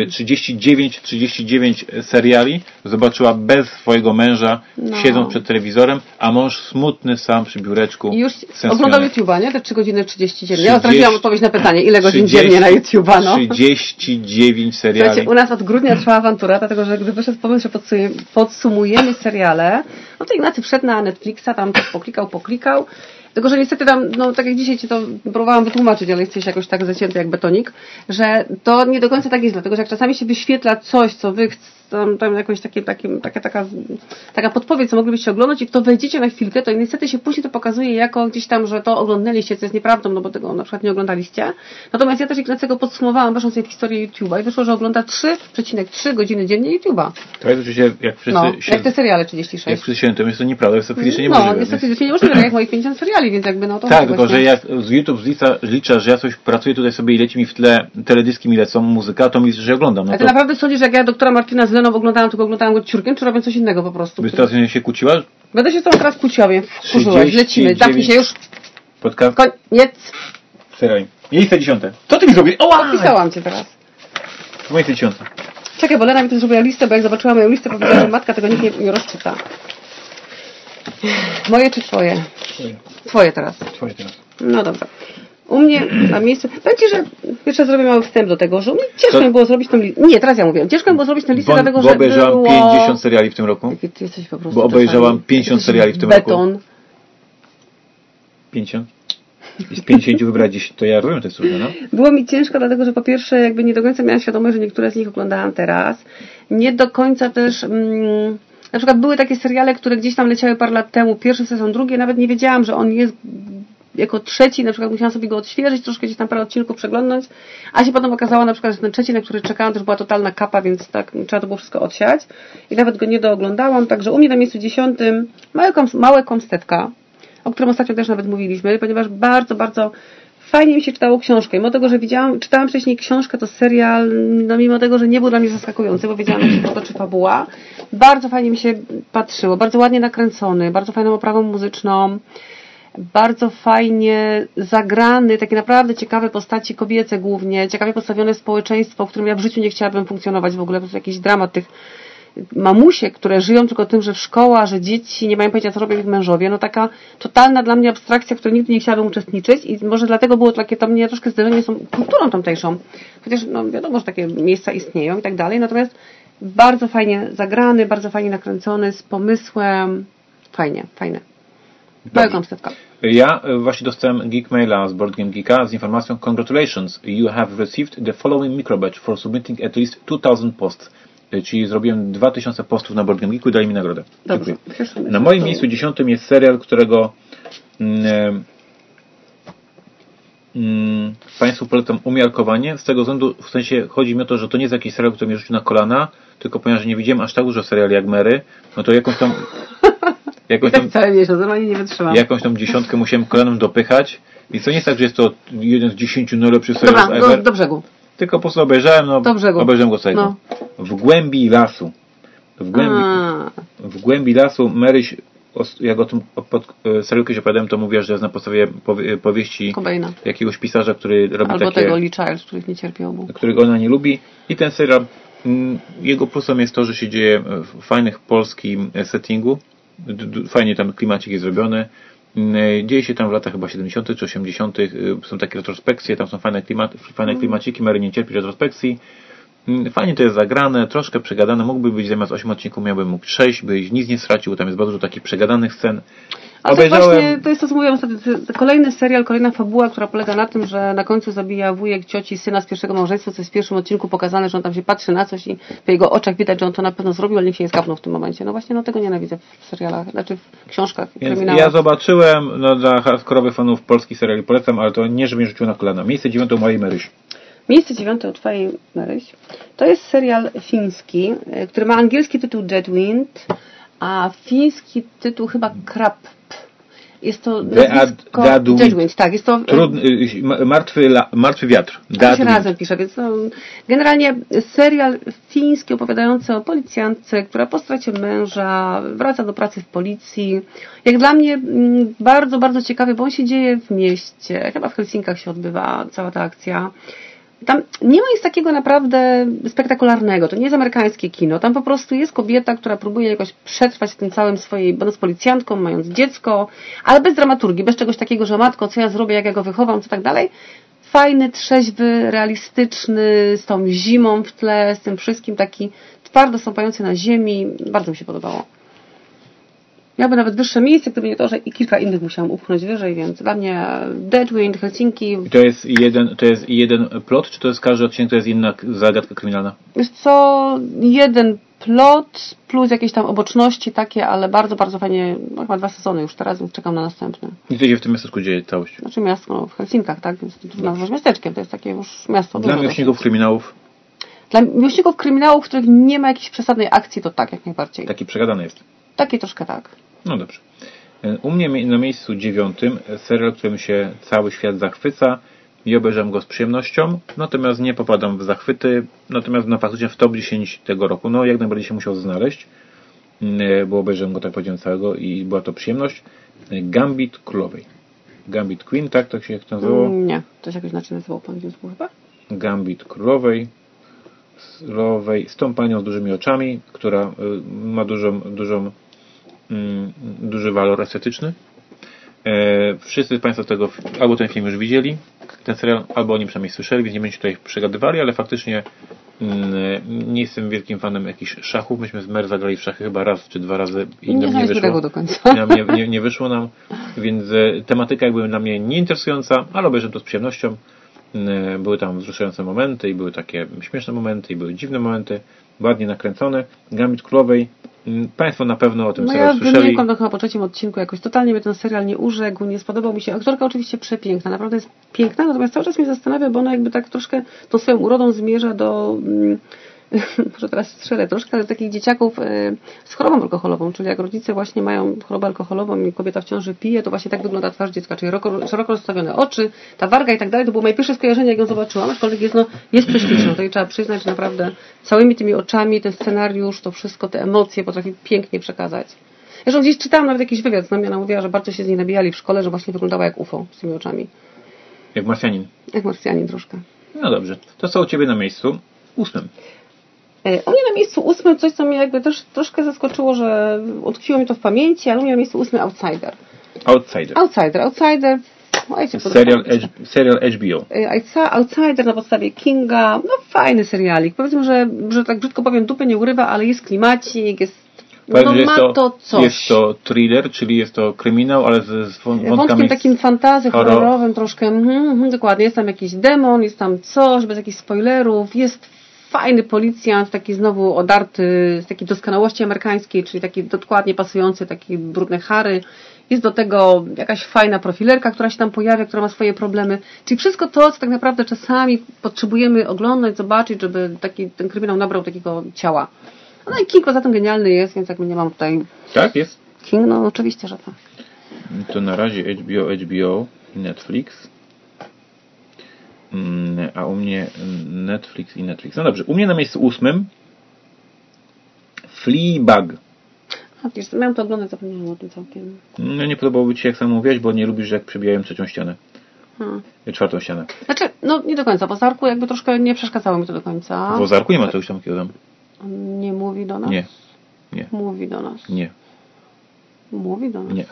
39, 39 seriali zobaczyła bez swojego męża, no. siedząc przed telewizorem, a mąż smutny sam przy biureczku. I już oglądał YouTube'a, nie? Te 3 godziny 30 dziennie. Ja trafiłam odpowiedź na pytanie, ile godzin 30, dziennie na YouTube'a, no. 39 seriali. Słuchajcie, u nas od grudnia trwa awantura, dlatego że gdy wyszedł pomysł, że podsumujemy seriale, no to Ignacy wszedł na Netflixa, tam coś poklikał, poklikał tylko, że niestety tam, no tak jak dzisiaj Ci to próbowałam wytłumaczyć, ale jesteś jakoś tak zacięty jak betonik, że to nie do końca tak jest, dlatego że jak czasami się wyświetla coś, co Wy tam, tam jakąś takie, takie, taka, taka, taka podpowiedź, co moglibyście oglądać i w to wejdziecie na chwilkę, to niestety się później to pokazuje jako gdzieś tam, że to oglądaliście, co jest nieprawdą, no bo tego na przykład nie oglądaliście. Natomiast ja też Ignacego podsumowałam, weszłam sobie w historię YouTube'a i wyszło, że ogląda 3,3 godziny dziennie YouTube'a. To jest oczywiście, jak wszyscy no, się, jak te seriale 36. Jak wszyscy się, to jest to nieprawda, jest to fizycznie niemożliwe. No, jest to fizycznie niemożliwe, jak moich 50 seriali, więc jakby no to... Tak, tylko, że jak z YouTube zlicza, zlicza, że ja coś pracuję tutaj sobie i leci mi w tle teledyski mi lecą, muzyka, to mi że oglądam. No A ty to... naprawdę sądzisz, że jak ja doktora Martina z Leną oglądałam, tylko oglądałam go ciurkiem, czy robię coś innego po prostu? Byś teraz się kłóciła? Będę się z tobą teraz kłóciła, wiem. Wkurzyłaś, lecimy. Zamknij się już. Podcast? Koniec. Seraj. Miejsce dziesiąte. Co ty mi zrobisz? O, Pisałam cię teraz. Miejsce dziesiąte. Czekaj, bo Lena mi tu zrobiła listę, bo jak zobaczyła moją listę, powiedziała, że matka tego nikt nie, nie rozczyta. Moje czy twoje? Twoje. Twoje teraz. Twoje teraz. No dobra. U mnie na miejscu. Będzie, że jeszcze zrobię mały wstęp do tego, że ciężko to... mi było zrobić tę listę. Nie, teraz ja mówię. Ciężko mi było zrobić tę listę, bo, dlatego, bo że. obejrzałam było... 50 seriali w tym roku. Ty jesteś po prostu. Bo obejrzałam 50 seriali w tym beton. roku. 50? I z 50 wybrać dziś, to ja to jest trudne, no? Było mi ciężko, dlatego że po pierwsze jakby nie do końca miałam świadomość, że niektóre z nich oglądałam teraz. Nie do końca też... Mm, na przykład były takie seriale, które gdzieś tam leciały parę lat temu, pierwszy sezon, drugi, nawet nie wiedziałam, że on jest jako trzeci, na przykład musiałam sobie go odświeżyć, troszkę gdzieś tam parę odcinków przeglądnąć, a się potem okazało na przykład, że ten trzeci, na który czekałam, też była totalna kapa, więc tak trzeba to było wszystko odsiać. I nawet go nie dooglądałam, także u mnie na miejscu dziesiątym małe, małe komstetka, o którym ostatnio też nawet mówiliśmy, ponieważ bardzo, bardzo fajnie mi się czytało książkę. Mimo tego, że widziałam, czytałam wcześniej książkę, to serial, no mimo tego, że nie był dla mnie zaskakujący, bo wiedziałam, jak się potoczy fabuła, bardzo fajnie mi się patrzyło, bardzo ładnie nakręcony, bardzo fajną oprawą muzyczną, bardzo fajnie zagrany, takie naprawdę ciekawe postaci kobiece głównie, ciekawie postawione społeczeństwo, w którym ja w życiu nie chciałabym funkcjonować w ogóle, po prostu jakiś dramat tych mamusie, które żyją tylko tym, że szkoła, że dzieci nie mają pojęcia, co robią ich mężowie, no taka totalna dla mnie abstrakcja, w której nigdy nie chciałabym uczestniczyć i może dlatego było takie to mnie troszkę zderzenie z kulturą tamtejszą. Chociaż no wiadomo, że takie miejsca istnieją i tak dalej, natomiast bardzo fajnie zagrany, bardzo fajnie nakręcony, z pomysłem. Fajnie, fajne. Welcome, Stefka. Ja e, właśnie dostałem geek maila z Board Game Geeka z informacją Congratulations, you have received the following microbatch for submitting at least 2000 posts. E, czyli zrobiłem 2000 postów na Board Game Geeku i dali mi nagrodę. Dobrze. Na moim miejscu dziesiątym jest serial, którego mm, Państwu polecam umiarkowanie, z tego względu, w sensie chodzi mi o to, że to nie jest jakiś serial, który mnie rzucił na kolana, tylko ponieważ nie widziałem aż tak dużo seriali jak Mary, no to jakąś tam jakąś tam, cały miesiąc, normalnie nie wytrzymam. Jakąś tam dziesiątkę musiałem kolanem dopychać, więc to nie jest tak, że jest to jeden z dziesięciu najlepszych serialów Dobra, ever. Do, do brzegu. Tylko po prostu obejrzałem, no, do brzegu. obejrzałem go sobie. No. W głębi lasu. W głębi, w głębi lasu Maryś jak o tym pod e, serial kiedyś opowiadałem, to mówiła, że jest na podstawie powie, powieści Cobaina. jakiegoś pisarza, który robi Albo takie... tego Lee Child, których nie cierpi obu. Którego ona nie lubi. I ten serial, mm, jego plusem jest to, że się dzieje w fajnych polskim e, settingu. Fajnie tam klimacik jest zrobiony. Mm, e, dzieje się tam w latach chyba 70. czy 80. Są takie retrospekcje, tam są fajne, klimat, fajne mm. klimaciki, Mary nie cierpi retrospekcji. Mm, fajnie to jest zagrane, troszkę przegadane. Mógłby być zamiast 8 odcinków, miałbym mógł 6, byś nic nie stracił. Tam jest bardzo dużo takich przegadanych scen. A Obejrzałem... to właśnie, to jest to, co mówiłem kolejny serial, kolejna fabuła, która polega na tym, że na końcu zabija wujek cioci syna z pierwszego małżeństwa, co jest w pierwszym odcinku pokazane, że on tam się patrzy na coś i w jego oczach widać, że on to na pewno zrobił, ale nikt się nie skapnął w tym momencie. No właśnie, no tego nienawidzę w serialach, znaczy w książkach, Więc Ja zobaczyłem, no dla hardkorowych fanów polskich seriali polecam, ale to nie, żeby mnie rzuciło na kolana. Miejsce dziewiąte u mojej Maryś. Miejsce dziewiąte u Twojej Maryś. To jest serial fiński, e, który ma angielski tytuł Deadwind, a fiński tytuł chyba Krab. Jest to Deadwind, tak. Jest to trudny, y, martwy, martwy wiatr. Tak się razem pisze, więc no, generalnie serial fiński opowiadający o policjantce, która po stracie męża wraca do pracy w policji. Jak dla mnie mm, bardzo, bardzo ciekawy, bo on się dzieje w mieście. Chyba w Helsinkach się odbywa cała ta akcja tam nie ma nic takiego naprawdę spektakularnego. To nie jest amerykańskie kino. Tam po prostu jest kobieta, która próbuje jakoś przetrwać w tym całym swojej, będąc policjantką, mając dziecko, ale bez dramaturgii, bez czegoś takiego, że matko, co ja zrobię, jak ja go wychowam, co tak dalej. Fajny, trzeźwy, realistyczny, z tą zimą w tle, z tym wszystkim taki twardo stąpający na ziemi. Bardzo mi się podobało. Miałby nawet wyższe miejsce, gdyby nie to, że i kilka innych musiałam upchnąć wyżej, więc dla mnie Deadwind, Helsinki... I to jest jeden, to jest jeden plot, czy to jest każdy odcinek, to jest inna zagadka kryminalna? Jest co, jeden plot plus jakieś tam oboczności takie, ale bardzo, bardzo fajnie, no chyba dwa sezony już teraz, więc czekam na następne. I co się w tym miasteczku dzieje całość? Znaczy miasto no, w Helsinkach, tak, więc to nazwać miasteczkiem, to jest takie już miasto. Dla miłośników kryminałów? Dla miłośników kryminałów, w których nie ma jakiejś przesadnej akcji, to tak, jak najbardziej. Taki przegadany jest? Taki troszkę tak. No dobrze. U mnie na miejscu dziewiątym serial, którym się cały świat zachwyca i obejrzałem go z przyjemnością, natomiast nie popadam w zachwyty, natomiast no faktycznie w top 10 tego roku, no jak najbardziej się musiał znaleźć, mm, bo obejrzałem go tak powiedziałem całego i była to przyjemność. Gambit Królowej. Gambit Queen, tak? Tak się jak nazywało? Mm, nie, to się jakoś inaczej nazywało po angielsku chyba? Gambit Królowej. Z tą panią z dużymi oczami, która y, ma dużą, dużą duży walor estetyczny. E, wszyscy Państwo tego, albo ten film już widzieli, ten serial, albo o nim przynajmniej słyszeli, więc nie będziecie tutaj przegadywali, ale faktycznie mm, nie jestem wielkim fanem jakichś szachów. Myśmy z Mer zagrali w szachy chyba raz czy dwa razy i nie, nie wyszło. do końca. Nie, nie, nie, wyszło nam, więc e, tematyka jakby dla mnie nie interesująca, ale obejrzę to z przyjemnością. E, były tam wzruszające momenty i były takie śmieszne momenty i były dziwne momenty, ładnie nakręcone. Gambit Królowej Mm, państwo na pewno o tym no ja słyszeli. Ja chyba po trzecim odcinku jakoś totalnie mnie ten serial nie urzekł, nie spodobał mi się. Aktorka oczywiście przepiękna, naprawdę jest piękna, natomiast cały czas mnie zastanawia, bo ona jakby tak troszkę tą swoją urodą zmierza do mm, może teraz strzelę troszkę, ale takich dzieciaków e, z chorobą alkoholową, czyli jak rodzice właśnie mają chorobę alkoholową i kobieta w ciąży pije, to właśnie tak wygląda twarz dziecka, czyli szeroko, rozstawione oczy, ta warga i tak dalej, to było moje pierwsze skojarzenie, jak ją zobaczyłam, aczkolwiek jest, no, jest prześliczną, to i trzeba przyznać, że naprawdę całymi tymi oczami, ten scenariusz, to wszystko, te emocje potrafi pięknie przekazać. Zresztą gdzieś czytałam nawet jakiś wywiad z nami, ona mówiła, że bardzo się z niej nabijali w szkole, że właśnie wyglądała jak UFO z tymi oczami. Jak Marsjanin. Jak Marsjanin troszkę. No dobrze. To co u Ciebie na miejscu? Ósmym. E, u mnie na miejscu ósmym coś, co mnie jakby też troszkę zaskoczyło, że utkwiło mi to w pamięci, ale u mnie na miejscu ósmym Outsider. Outsider. Outsider. Outsider. serial, serial HBO. E, Outsider na podstawie Kinga. No fajny serialik. Powiedzmy, że, że tak brzydko powiem, dupy nie urywa, ale jest klimacik, jest no ma to, to, coś. Jest to thriller, czyli jest to kryminał, ale z, z wątkami Wątkiem takim fantazy horrorowym troszkę. Mm, mm, dokładnie. Jest tam jakiś demon, jest tam coś, bez jakichś spoilerów. Jest fajny policjant, taki znowu odarty z takiej doskonałości amerykańskiej, czyli taki dokładnie pasujący, taki brudny Harry jest do tego jakaś fajna profilerka, która się tam pojawia, która ma swoje problemy. Czyli wszystko to, co tak naprawdę czasami potrzebujemy oglądać, zobaczyć, żeby taki, ten kryminał nabrał takiego ciała. No i King poza tym genialny jest, więc jakby nie mam tutaj... Tak, jest? King, no oczywiście, że tak. To na razie HBO, HBO i Netflix. Mm, a u mnie Netflix i Netflix. No dobrze, u mnie na miejscu ósmym Fleabag. A wiesz, miałem to oglądać, zapomniałem o tym całkiem. No nie podobałoby Ci się, jak sam mówiłeś, bo nie lubisz, jak przebijają trzecią ścianę. Hmm. Czwartą ścianę. Znaczy, no nie do końca. W Ozarku jakby troszkę nie przeszkadzało mi to do końca. W Ozarku nie ma czegoś takiego tam. Nie mówi do nas? Nie. Nie. Mówi do nas. Nie. Mówi do nas? Nie.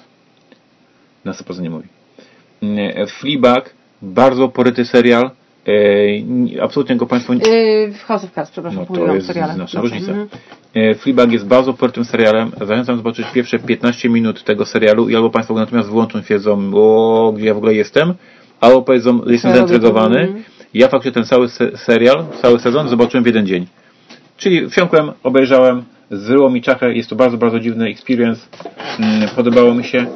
Na 100% nie mówi. Fleabag, bardzo poryty serial. E, absolutnie go Państwo nie... Yy, House of Cards, przepraszam, no, to jest seriale. znaczna różnica. E, Fleabag jest bardzo porytym serialem. Zachęcam zobaczyć pierwsze 15 minut tego serialu i albo Państwo go natomiast włączą wiedzą, o, gdzie ja w ogóle jestem, albo powiedzą, jestem zaintrygowany. Mhm. Ja faktycznie ten cały serial, cały sezon zobaczyłem w jeden dzień. Czyli wsiąkłem, obejrzałem, zryło mi czachę, jest to bardzo, bardzo dziwny experience, mm, podobało mi się, mm,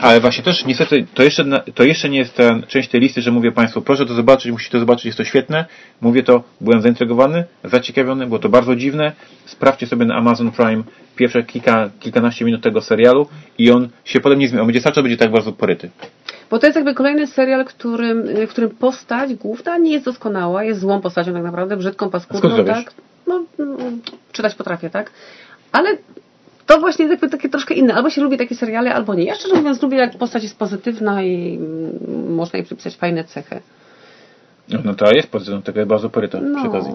ale właśnie też niestety to jeszcze, to jeszcze nie jest ta część tej listy, że mówię Państwu, proszę to zobaczyć, musicie to zobaczyć, jest to świetne, mówię to, byłem zaintrygowany, zaciekawiony, było to bardzo dziwne, sprawdźcie sobie na Amazon Prime pierwsze kilka, kilkanaście minut tego serialu i on się potem nie zmieni, on będzie cały czas będzie tak bardzo poryty. Bo to jest jakby kolejny serial, którym, w którym postać główna nie jest doskonała, jest złą postacią tak naprawdę, brzydką, paskudną, tak? no, no, czytać potrafię, tak? Ale to właśnie jest jakby takie troszkę inne. Albo się lubi takie seriale, albo nie. Ja szczerze mówiąc lubię, jak postać jest pozytywna i mm, można jej przypisać fajne cechy. No, to jest pozytywna, taka bardzo poryta no. przy okazji.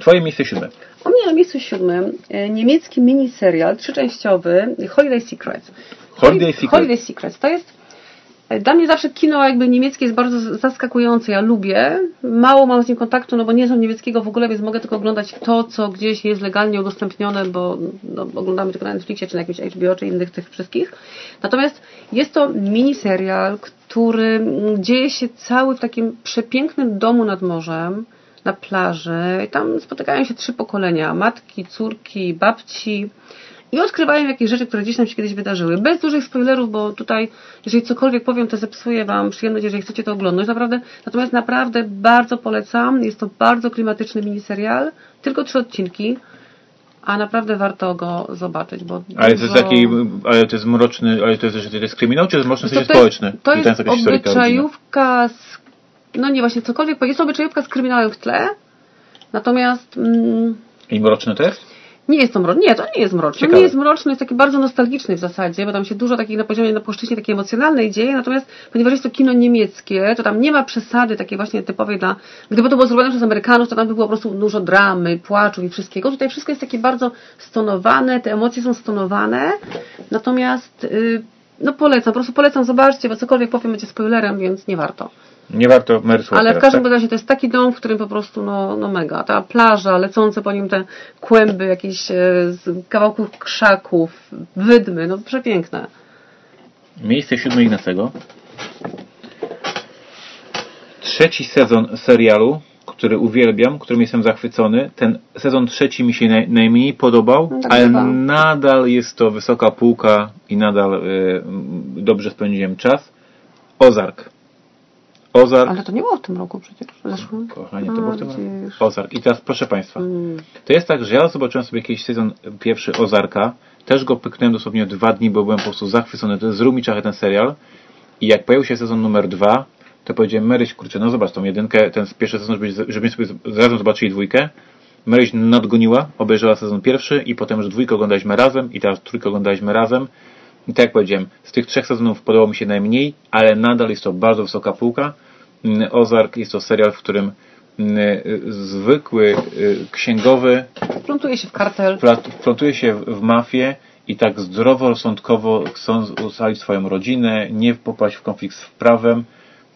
Twoje miejsce siódme. U mnie na miejscu siódmym e, niemiecki miniserial trzyczęściowy Holiday Secrets. Holiday Secrets. Holiday Secrets. To jest dla mnie zawsze kino jakby niemieckie jest bardzo zaskakujące. Ja lubię. Mało mam z nim kontaktu, no bo nie znam niemieckiego w ogóle, więc mogę tylko oglądać to, co gdzieś jest legalnie udostępnione, bo no, oglądamy tylko na Netflixie, czy na jakimś HBO, czy innych tych wszystkich. Natomiast jest to miniserial, który dzieje się cały w takim przepięknym domu nad morzem, na plaży. I tam spotykają się trzy pokolenia. Matki, córki, babci i odkrywają jakieś rzeczy, które gdzieś tam się kiedyś wydarzyły. Bez dużych spoilerów, bo tutaj, jeżeli cokolwiek powiem, to zepsuję Wam przyjemność, jeżeli chcecie to oglądać. Naprawdę, natomiast naprawdę bardzo polecam. Jest to bardzo klimatyczny miniserial. Tylko trzy odcinki. A naprawdę warto go zobaczyć, bo Ale to jest taki, ale to jest mroczny, ale to jest, że to jest kryminał, czy to jest mroczny w sensie społeczny? To jest, to jest obyczajówka z, no nie właśnie cokolwiek, jest to obyczajówka z kryminałem w tle, natomiast... Mm, I mroczny to jest? Nie jest to mroczny. Nie, to nie jest mroczny. Ciekawe. Nie jest mroczny, jest taki bardzo nostalgiczny w zasadzie, bo tam się dużo takich na poziomie, na płaszczyźnie takiej emocjonalnej dzieje, natomiast ponieważ jest to kino niemieckie, to tam nie ma przesady takiej właśnie typowej dla, gdyby to było zrobione przez Amerykanów, to tam by było po prostu dużo dramy, płaczu i wszystkiego. Tutaj wszystko jest takie bardzo stonowane, te emocje są stonowane, natomiast yy, no polecam, po prostu polecam, zobaczcie, bo cokolwiek powiem będzie spoilerem, więc nie warto. Nie warto mersło. Ale w każdym tak? razie to jest taki dom, w którym po prostu no, no mega. Ta plaża, lecące po nim te kłęby jakieś e, z kawałków krzaków, wydmy, no przepiękne. Miejsce siódme Ignacego. Trzeci sezon serialu, który uwielbiam, którym jestem zachwycony. Ten sezon trzeci mi się naj, najmniej podobał, no tak ale chyba. nadal jest to wysoka półka i nadal y, dobrze spędziłem czas. Ozark. Ozark. Ale to nie było w tym roku przecież. Zeszłym. Kochanie, to A, było w tym roku. Ozark. I teraz proszę Państwa. Hmm. To jest tak, że ja zobaczyłem sobie jakiś sezon pierwszy Ozarka. Też go pyknąłem dosłownie dwa dni, bo byłem po prostu zachwycony. To jest zrób mi ten serial. I jak pojawił się sezon numer dwa, to powiedziałem Maryś, kurczę, no zobacz tą jedynkę, ten pierwszy sezon, żebyśmy żeby sobie razem zobaczyli dwójkę. Maryś nadgoniła, obejrzała sezon pierwszy i potem już dwójkę oglądaliśmy razem i teraz trójkę oglądaliśmy razem. I tak jak powiedziałem, z tych trzech sezonów podobał mi się najmniej, ale nadal jest to bardzo wysoka półka. Mm, Ozark jest to serial, w którym mm, zwykły y, księgowy wplątuje się w kartel, wplątuje się w mafię i tak zdroworozsądkowo chcą ustalić swoją rodzinę, nie popaść w konflikt z prawem,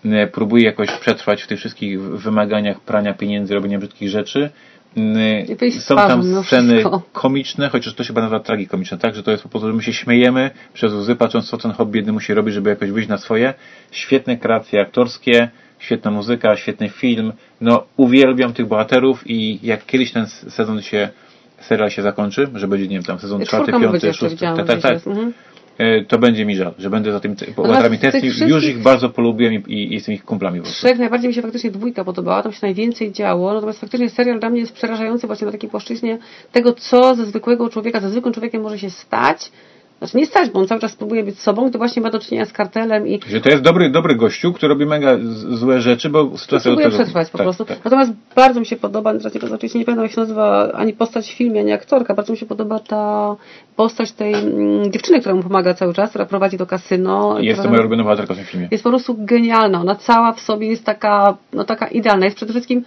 mm, próbuje jakoś przetrwać w tych wszystkich wymaganiach prania pieniędzy, robienia brzydkich rzeczy. Są tam sceny komiczne, chociaż to się chyba nazywa tragikomiczne, tak? Że to jest po prostu, że my się śmiejemy przez łzy, patrząc co ten hop biedny musi robić, żeby jakoś wyjść na swoje. Świetne kreacje aktorskie, świetna muzyka, świetny film. No, uwielbiam tych bohaterów i jak kiedyś ten sezon się, serial się zakończy, że będzie, nie wiem, tam sezon czwarty, piąty, szósty, tak, tak, tak. E, to będzie mi żal, że będę za tymi bohaterami tęsknił. Już ich bardzo polubiłem i, i, jestem ich kumplami. Po Trzech najbardziej mi się faktycznie dwójka podobała, tam się najwięcej działo, natomiast faktycznie serial dla mnie jest przerażający właśnie na takiej płaszczyźnie tego, co ze zwykłego człowieka, ze zwykłym człowiekiem może się stać, znaczy nie stać, bo on cały czas próbuje być sobą, to właśnie ma do czynienia z kartelem i... Że to jest dobry, dobry gościu, który robi mega złe rzeczy, bo sytuacja Próbuje tego... przetrwać po tak, prostu. Tak. Natomiast bardzo mi się podoba, to oczywiście nie pamiętam jak się nazywa ani postać w filmie, ani aktorka, bardzo mi się podoba ta postać tej mm, dziewczyny, która mu pomaga cały czas, która prowadzi do kasyno. Jest to moja ulubiona bohaterka w tym filmie. Jest po prostu genialna. Ona cała w sobie jest taka, no taka idealna. Jest przede wszystkim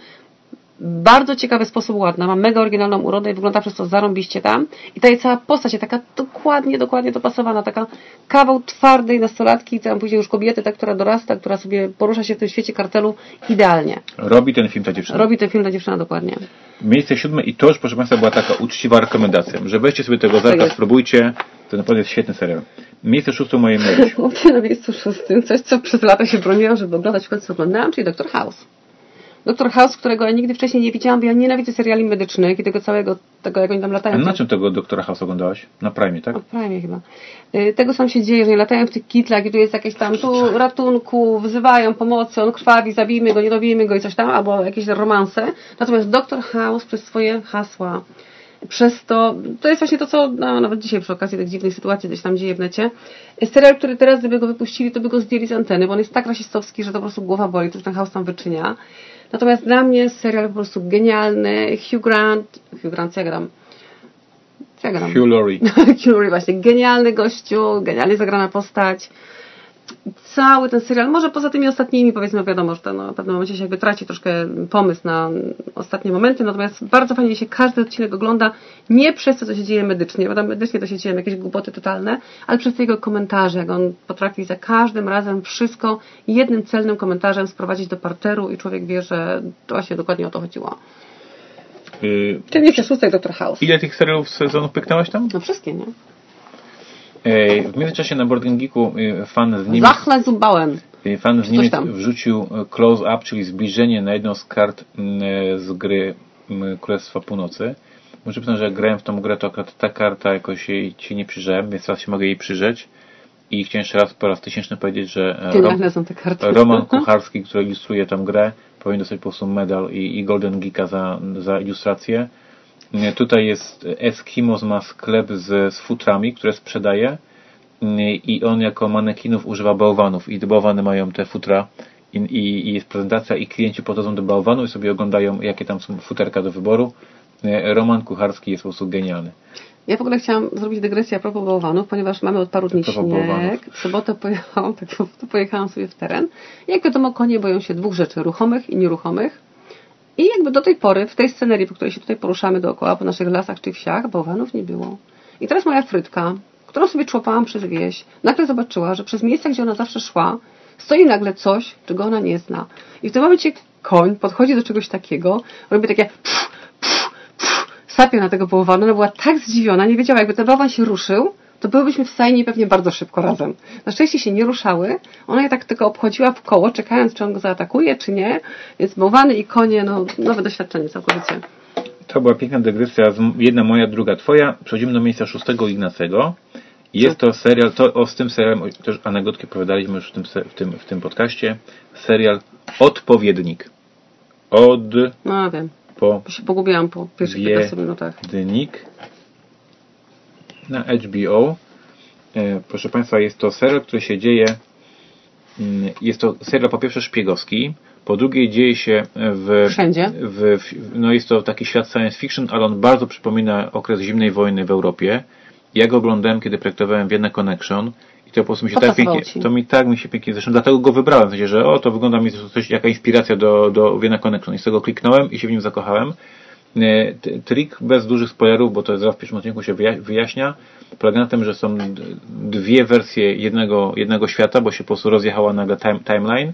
bardzo ciekawy sposób ładna, ma mega oryginalną urodę i wygląda przez to zarąbiście tam. I ta jej cała postać jest taka dokładnie, dokładnie dopasowana, taka kawał twardej nastolatki, tam później już kobiety, ta, która dorasta, która sobie porusza się w tym świecie kartelu idealnie. Robi ten film ta dziewczyna. Robi ten film ta dziewczyna, dokładnie. Miejsce siódme i to już, proszę Państwa, była taka uczciwa rekomendacja, że weźcie sobie tego zerka, tak spróbujcie, to naprawdę jest świetny serial. Miejsce szóste mojej Marysi. Mówię na miejscu szóstym coś, co przez lata się broniłam, żeby oglądać, w końcu oglądałam, czyli Dr. House. Doktor House, którego ja nigdy wcześniej nie widziałam, bo ja nienawidzę seriali medycznych i tego całego, tego jak oni tam latają. A na czym tego Doktora House oglądałaś? Na Prime, tak? Na Prime chyba. Y, tego sam się dzieje, że nie latają w tych kitlach i tu jest jakieś tam tu ratunku, wzywają pomocy, on krwawi, zabijmy go, nie robimy go i coś tam, albo jakieś romanse. Natomiast Doktor House przez swoje hasła przez to, to jest właśnie to, co no, nawet dzisiaj przy okazji tych dziwnych sytuacji gdzieś tam dzieje w necie. Serial, który teraz, gdyby go wypuścili, to by go zdjęli z anteny, bo on jest tak rasistowski, że to po prostu głowa boli, to ten house tam wyczynia. Natomiast dla mnie serial po prostu genialny. Hugh Grant, Hugh Grant, co ja gram? Co ja gram? Hugh Laurie. Hugh Laurie właśnie, genialny gościu, genialnie zagrana postać cały ten serial, może poza tymi ostatnimi, powiedzmy, wiadomo, że to no, w pewnym momencie się jakby traci troszkę pomysł na ostatnie momenty, natomiast bardzo fajnie się każdy odcinek ogląda, nie przez to, co się dzieje medycznie, bo tam medycznie to się dzieją jakieś głupoty totalne, ale przez te jego komentarze, jak on potrafi za każdym razem wszystko jednym celnym komentarzem sprowadzić do parteru i człowiek wie, że właśnie dokładnie o to chodziło. Yy, Czyli jeszcze szóstek Dr. House. Ile tych serialów sezonów pyknęłaś tam? No wszystkie, nie? W międzyczasie na Board Geeku y, fan z Niemiec... Zachle zubałem. Y, fan z Niemiec wrzucił close up, czyli zbliżenie na jedną z kart z gry Królestwa Północy. Muszę przyznać, że jak grałem w tą grę, to akurat ta karta jakoś jej się nie przyjrzałem, więc teraz się mogę jej przyjrzeć. I chciałem jeszcze raz po raz tysięczny powiedzieć, że e, Rom. Roman Kucharski, który ilustruje tę grę, powinien dostać po prostu medal i, i Golden Geeka za, za ilustrację. Tutaj jest Eskimos ma sklep z, z futrami, które sprzedaje i on jako manekinów używa bałwanów i bałwany mają te futra i, i, i jest prezentacja i klienci podchodzą do bałwanu i sobie oglądają jakie tam są futerka do wyboru. Roman Kucharski jest po prostu genialny. Ja w ogóle chciałam zrobić dygresję a propos bałwanów, ponieważ mamy od paru dni śnieg. W sobotę pojechałam, tak, pojechałam sobie w teren. Jak wiadomo, konie boją się dwóch rzeczy, ruchomych i nieruchomych. I jakby do tej pory, w tej scenerii, po której się tutaj poruszamy dookoła, po naszych lasach czy wsiach, bałwanów nie było. I teraz moja frytka, którą sobie człopałam przez wieś, nagle zobaczyła, że przez miejsca, gdzie ona zawsze szła, stoi nagle coś, czego ona nie zna. I w tym momencie koń podchodzi do czegoś takiego, robi takie pff, pff, pff, sapie na tego bałwana, ona była tak zdziwiona, nie wiedziała, jakby ten bałwan się ruszył, to byłybyśmy w stajni pewnie bardzo szybko razem. Na szczęście się nie ruszały. Ona je tak tylko obchodziła w koło, czekając, czy on go zaatakuje, czy nie. Więc bałwany i konie, no, nowe doświadczenie całkowicie. To była piękna dygresja, jedna moja, druga twoja. Przechodzimy do miejsca szóstego Ignacego. Jest to serial, to o, z tym serialem też anegdotki opowiadaliśmy już w tym, w tym, w tym podcaście. Serial Odpowiednik. Od... No wiem. Po... Się pogubiłam po pierwszych 15 minutach. Dnik na HBO. E, proszę Państwa, jest to serial, który się dzieje. Mm, jest to serial po pierwsze szpiegowski, po drugie dzieje się w. Wszędzie. W, w, no jest to taki świat science fiction, ale on bardzo przypomina okres zimnej wojny w Europie. Ja go oglądałem, kiedy projektowałem Vienna Connection i to po prostu mi się tak pięknie, to mi tak mi się pięknie, zresztą dlatego go wybrałem, w sensie, że o, to wygląda mi coś, jaka inspiracja do, do Vienna Connection i z tego kliknąłem i się w nim zakochałem. Trik bez dużych spoilerów, bo to zaraz w pierwszym odcinku się wyjaśnia, polega na tym, że są dwie wersje jednego, jednego świata, bo się po prostu rozjechała nagle time, timeline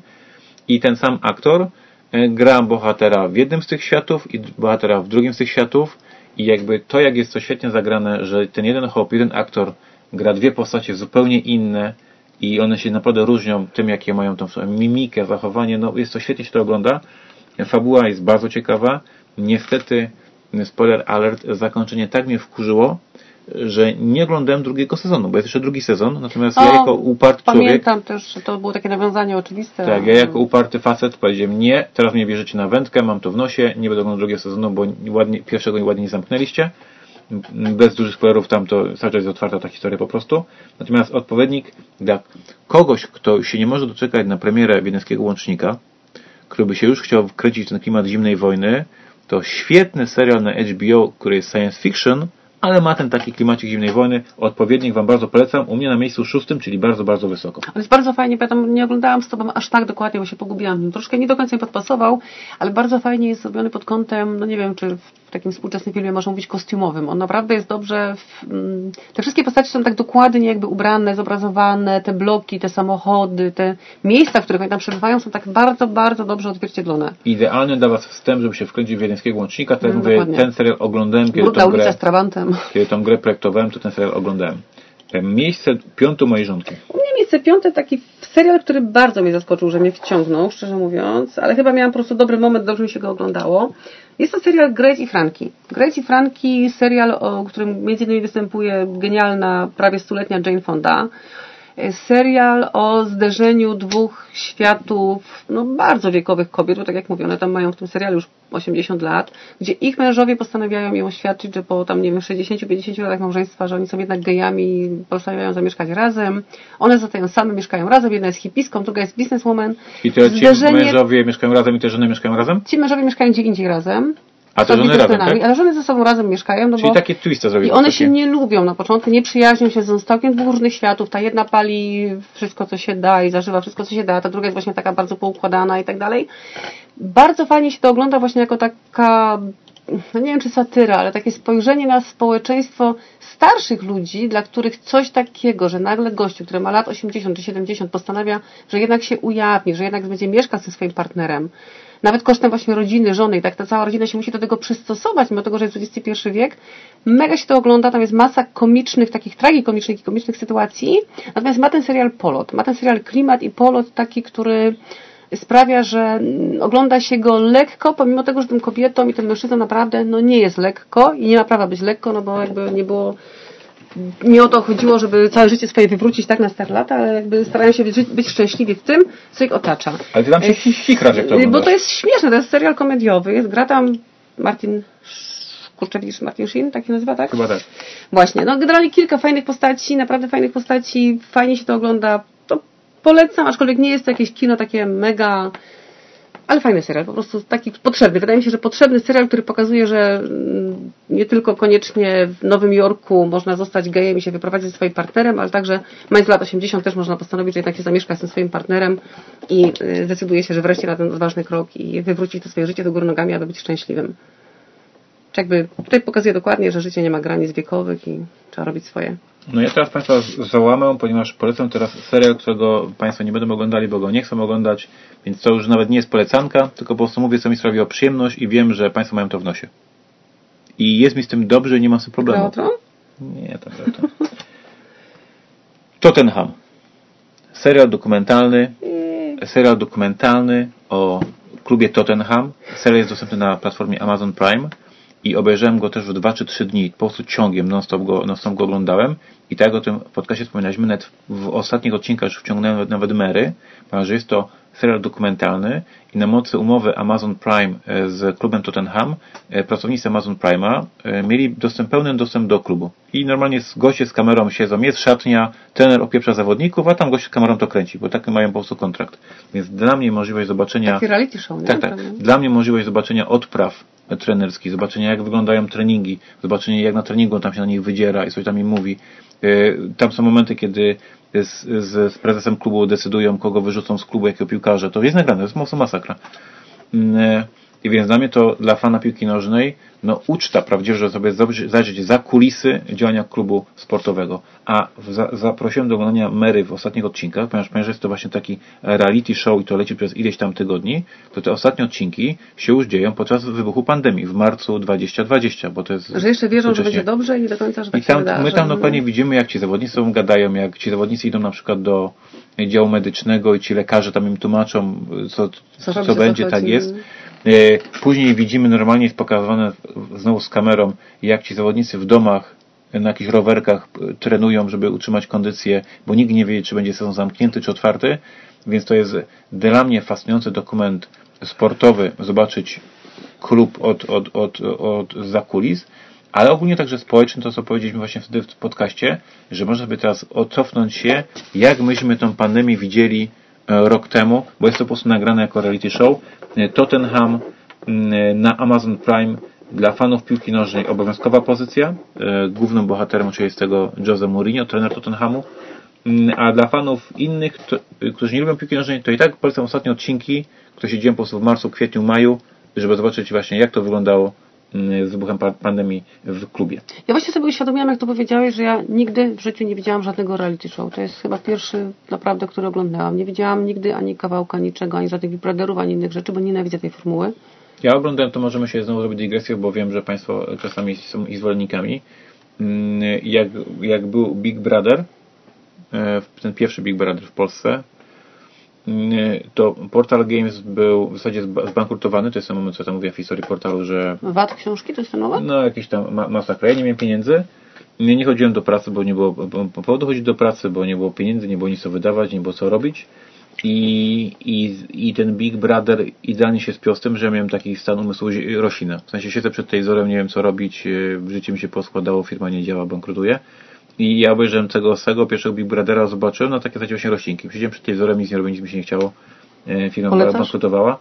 i ten sam aktor e, gra bohatera w jednym z tych światów i bohatera w drugim z tych światów i jakby to, jak jest to świetnie zagrane, że ten jeden hop, jeden aktor gra dwie postacie zupełnie inne i one się naprawdę różnią tym, jakie mają tą mimikę, zachowanie, no jest to świetnie się to ogląda. Fabuła jest bardzo ciekawa. Niestety, spoiler alert, zakończenie tak mnie wkurzyło, że nie oglądałem drugiego sezonu, bo jest jeszcze drugi sezon, natomiast o, ja jako uparty pamiętam człowiek... Pamiętam też, że to było takie nawiązanie oczywiste. Tak, ja jako uparty facet powiedziałem nie, teraz mnie bierzecie na wędkę, mam to w nosie, nie będę oglądał drugiego sezonu, bo ładnie, pierwszego ładnie nie zamknęliście. Bez dużych spoilerów tam to cały czas jest otwarta ta historia po prostu. Natomiast odpowiednik dla kogoś, kto się nie może doczekać na premierę Wiedeńskiego Łącznika, który by się już chciał wkręcić w ten klimat zimnej wojny, to świetny serial na HBO, który jest science fiction, ale ma ten taki klimacik zimnej wojny. Odpowiednik Wam bardzo polecam. U mnie na miejscu szóstym, czyli bardzo, bardzo wysoko. Ale jest bardzo fajnie, pamiętam, nie oglądałam z Tobą aż tak dokładnie, bo się pogubiłam. Troszkę nie do końca mi podpasował, ale bardzo fajnie jest zrobiony pod kątem, no nie wiem, czy takim współczesnym filmie można mówić kostiumowym. On naprawdę jest dobrze, w, mm, te wszystkie postacie są tak dokładnie jakby ubrane, zobrazowane, te bloki, te samochody, te miejsca, w których oni tam przebywają są tak bardzo, bardzo dobrze odzwierciedlone. Idealny dla Was wstęp, żeby się wkręcić w wiedeńskiego łącznika. Tak jak no, mówię, ten serial oglądałem, kiedy Brudna tą grę, z Trabantem. Kiedy tą grę projektowałem, to ten serial oglądałem. Miejsce piąte mojej żonki. U mnie miejsce piąte taki serial, który bardzo mnie zaskoczył, że mnie wciągnął, szczerze mówiąc, ale chyba miałam po prostu dobry moment, dobrze mi się go oglądało. Jest to serial Grace i Franki. Grace i Franki, serial, o którym między innymi występuje genialna, prawie stuletnia Jane Fonda serial o zderzeniu dwóch światów, no bardzo wiekowych kobiet, bo tak jak mówię, one tam mają w tym serialu już 80 lat, gdzie ich mężowie postanawiają im oświadczyć, że po tam, nie wiem, 60-50 latach małżeństwa, że oni są jednak gejami i postanawiają zamieszkać razem. One zostają same, mieszkają razem, jedna jest hipiską, druga jest bizneswoman. I to Zderzenie... ci mężowie mieszkają razem i te żony mieszkają razem? Ci mężowie mieszkają gdzie indziej razem. A te żony razem, tak? Ale żony ze sobą razem mieszkają. No Czyli bo takie twista zrobiły. I one takie... się nie lubią na początku, nie przyjaźnią się, są całkiem dwóch różnych światów. Ta jedna pali wszystko, co się da i zażywa wszystko, co się da, a ta druga jest właśnie taka bardzo poukładana i tak dalej. Bardzo fajnie się to ogląda właśnie jako taka, no nie wiem czy satyra, ale takie spojrzenie na społeczeństwo starszych ludzi, dla których coś takiego, że nagle gościu, który ma lat 80 czy 70 postanawia, że jednak się ujawni, że jednak będzie mieszkać ze swoim partnerem, nawet kosztem właśnie rodziny, żony i tak ta cała rodzina się musi do tego przystosować, mimo tego, że jest XXI wiek. Mega się to ogląda, tam jest masa komicznych, takich tragikomicznych i komicznych sytuacji, natomiast ma ten serial polot, ma ten serial klimat i polot taki, który sprawia, że ogląda się go lekko, pomimo tego, że tym kobietom i tym mężczyznom naprawdę no nie jest lekko i nie ma prawa być lekko, no bo jakby nie było nie o to chodziło, żeby całe życie swoje wywrócić tak na stare lata, ale jakby starają się być, być szczęśliwi w tym, co ich otacza. Ale ty tam się chichrasz, jak to Bo to jest śmieszne, to jest serial komediowy, jest, gra tam Martin Kurczewicz, Martin Sheen, tak się nazywa, tak? Chyba tak. Właśnie, no generalnie kilka fajnych postaci, naprawdę fajnych postaci, fajnie się to ogląda, to polecam, aczkolwiek nie jest to jakieś kino takie mega ale fajny serial, po prostu taki potrzebny. Wydaje mi się, że potrzebny serial, który pokazuje, że mm, nie tylko koniecznie w Nowym Jorku można zostać gejem i się wyprowadzić ze swoim partnerem, ale także mając lat 80 też można postanowić, że jednak się zamieszka z tym swoim partnerem i y, zdecyduje się, że wreszcie na ten ważny krok i wywrócić to swoje życie do góry nogami, aby być szczęśliwym. Czy jakby tutaj pokazuje dokładnie, że życie nie ma granic wiekowych i trzeba robić swoje. No ja teraz Państwa załamę, ponieważ polecam teraz serial, którego Państwo nie będą oglądali, bo go nie chcą oglądać, więc to już nawet nie jest polecanka, tylko po prostu mówię, co mi sprawiło przyjemność i wiem, że Państwo mają to w nosie. I jest mi z tym dobrze, nie mam z tym problemu. Nie, to to. Tottenham. Serial dokumentalny. Serial dokumentalny o klubie Tottenham. Serial jest dostępny na platformie Amazon Prime i obejrzałem go też w 2 czy 3 dni, po prostu ciągiem, non-stop go, non go oglądałem. I tak o tym podcastie wspominaliśmy, nawet w ostatnich odcinkach już wciągnąłem nawet Mary, ponieważ jest to serial dokumentalny i na mocy umowy Amazon Prime e, z klubem Tottenham e, pracownicy Amazon Prime'a e, mieli dostęp, pełny dostęp do klubu. I normalnie goście z kamerą siedzą, jest szatnia, trener opieprza zawodników, a tam gość z kamerą to kręci, bo taki mają po prostu kontrakt. Więc dla mnie możliwość zobaczenia... Taki reality show, nie? Tak, tak. Dla mnie możliwość zobaczenia odpraw trenerskich, zobaczenia jak wyglądają treningi, zobaczenia jak na treningu on tam się na nich wydziera i coś tam im mówi. Tam są momenty, kiedy z, z, z prezesem klubu decydują, kogo wyrzucą z klubu, jakiego piłkarza. To jest nagrane, to jest mocno masakra. I więc dla mnie to, dla fana piłki nożnej, no uczta prawdziwie, że sobie zajrzeć za kulisy działania klubu sportowego. A za, zaprosiłem do oglądania Mary w ostatnich odcinkach, ponieważ, ponieważ jest to właśnie taki reality show i to leci przez ileś tam tygodni, to te ostatnie odcinki się już dzieją podczas wybuchu pandemii w marcu 2020, bo to jest... Że jeszcze wierzą, że będzie dobrze i do końca, że tak I tam, się wydarzy. My tam dokładnie widzimy, jak ci zawodnicy są gadają, jak ci zawodnicy idą na przykład do działu medycznego i ci lekarze tam im tłumaczą, co, co, co będzie, tak jest. E, później widzimy, normalnie jest pokazywane znowu z kamerą, jak ci zawodnicy w domach na jakichś rowerkach trenują, żeby utrzymać kondycję, bo nikt nie wie, czy będzie sezon zamknięty, czy otwarty, więc to jest dla mnie fascynujący dokument sportowy, zobaczyć klub od, od, od, od zakulis, ale ogólnie także społeczny, to co powiedzieliśmy właśnie wtedy w podcaście, że można by teraz odcofnąć się, jak myśmy tą pandemię widzieli e, rok temu, bo jest to po prostu nagrane jako reality show. E, Tottenham mm, na Amazon Prime dla fanów piłki nożnej obowiązkowa pozycja. E, głównym bohaterem oczywiście jest tego Jose Mourinho, trener Tottenhamu. Mm, a dla fanów innych, którzy nie lubią piłki nożnej, to i tak polecam ostatnie odcinki, które się dzieją po prostu w marcu, kwietniu, maju, żeby zobaczyć właśnie jak to wyglądało z wybuchem pandemii w klubie. Ja właśnie sobie uświadomiłam, jak to powiedziałeś, że ja nigdy w życiu nie widziałam żadnego reality show. To jest chyba pierwszy naprawdę, który oglądałam. Nie widziałam nigdy ani kawałka niczego, ani żadnych vibraderów, ani innych rzeczy, bo nienawidzę tej formuły. Ja oglądałem, to możemy się znowu zrobić dygresję, bo wiem, że Państwo czasami są ich zwolennikami. Mm, jak, jak był Big Brother, e, ten pierwszy Big Brother w Polsce, to Portal Games był w zasadzie zbankrutowany, to jest ten moment, co tam mówię w historii portalu, że... VAT książki to jest ten moment? No, jakieś tam ma masakra. Ja nie miałem pieniędzy, nie, nie chodziłem do pracy, bo nie było powodu chodzić do pracy, bo nie było pieniędzy, nie było nic co wydawać, nie było co robić. I, i, I ten Big Brother idealnie się spiął z tym, że miałem taki stan umysłu roślina. W sensie siedzę przed telewizorem, nie wiem co robić, w życiu mi się poskładało, firma nie działa, bankrutuje. I ja obejrzałem tego swego pierwszego Big Brothera, zobaczyłem, no takie zacie właśnie roślinki. Siedziałem przed telewizorem, nic nie robię, nic mi się nie chciało. E, firma Polecasz? bankrutowała.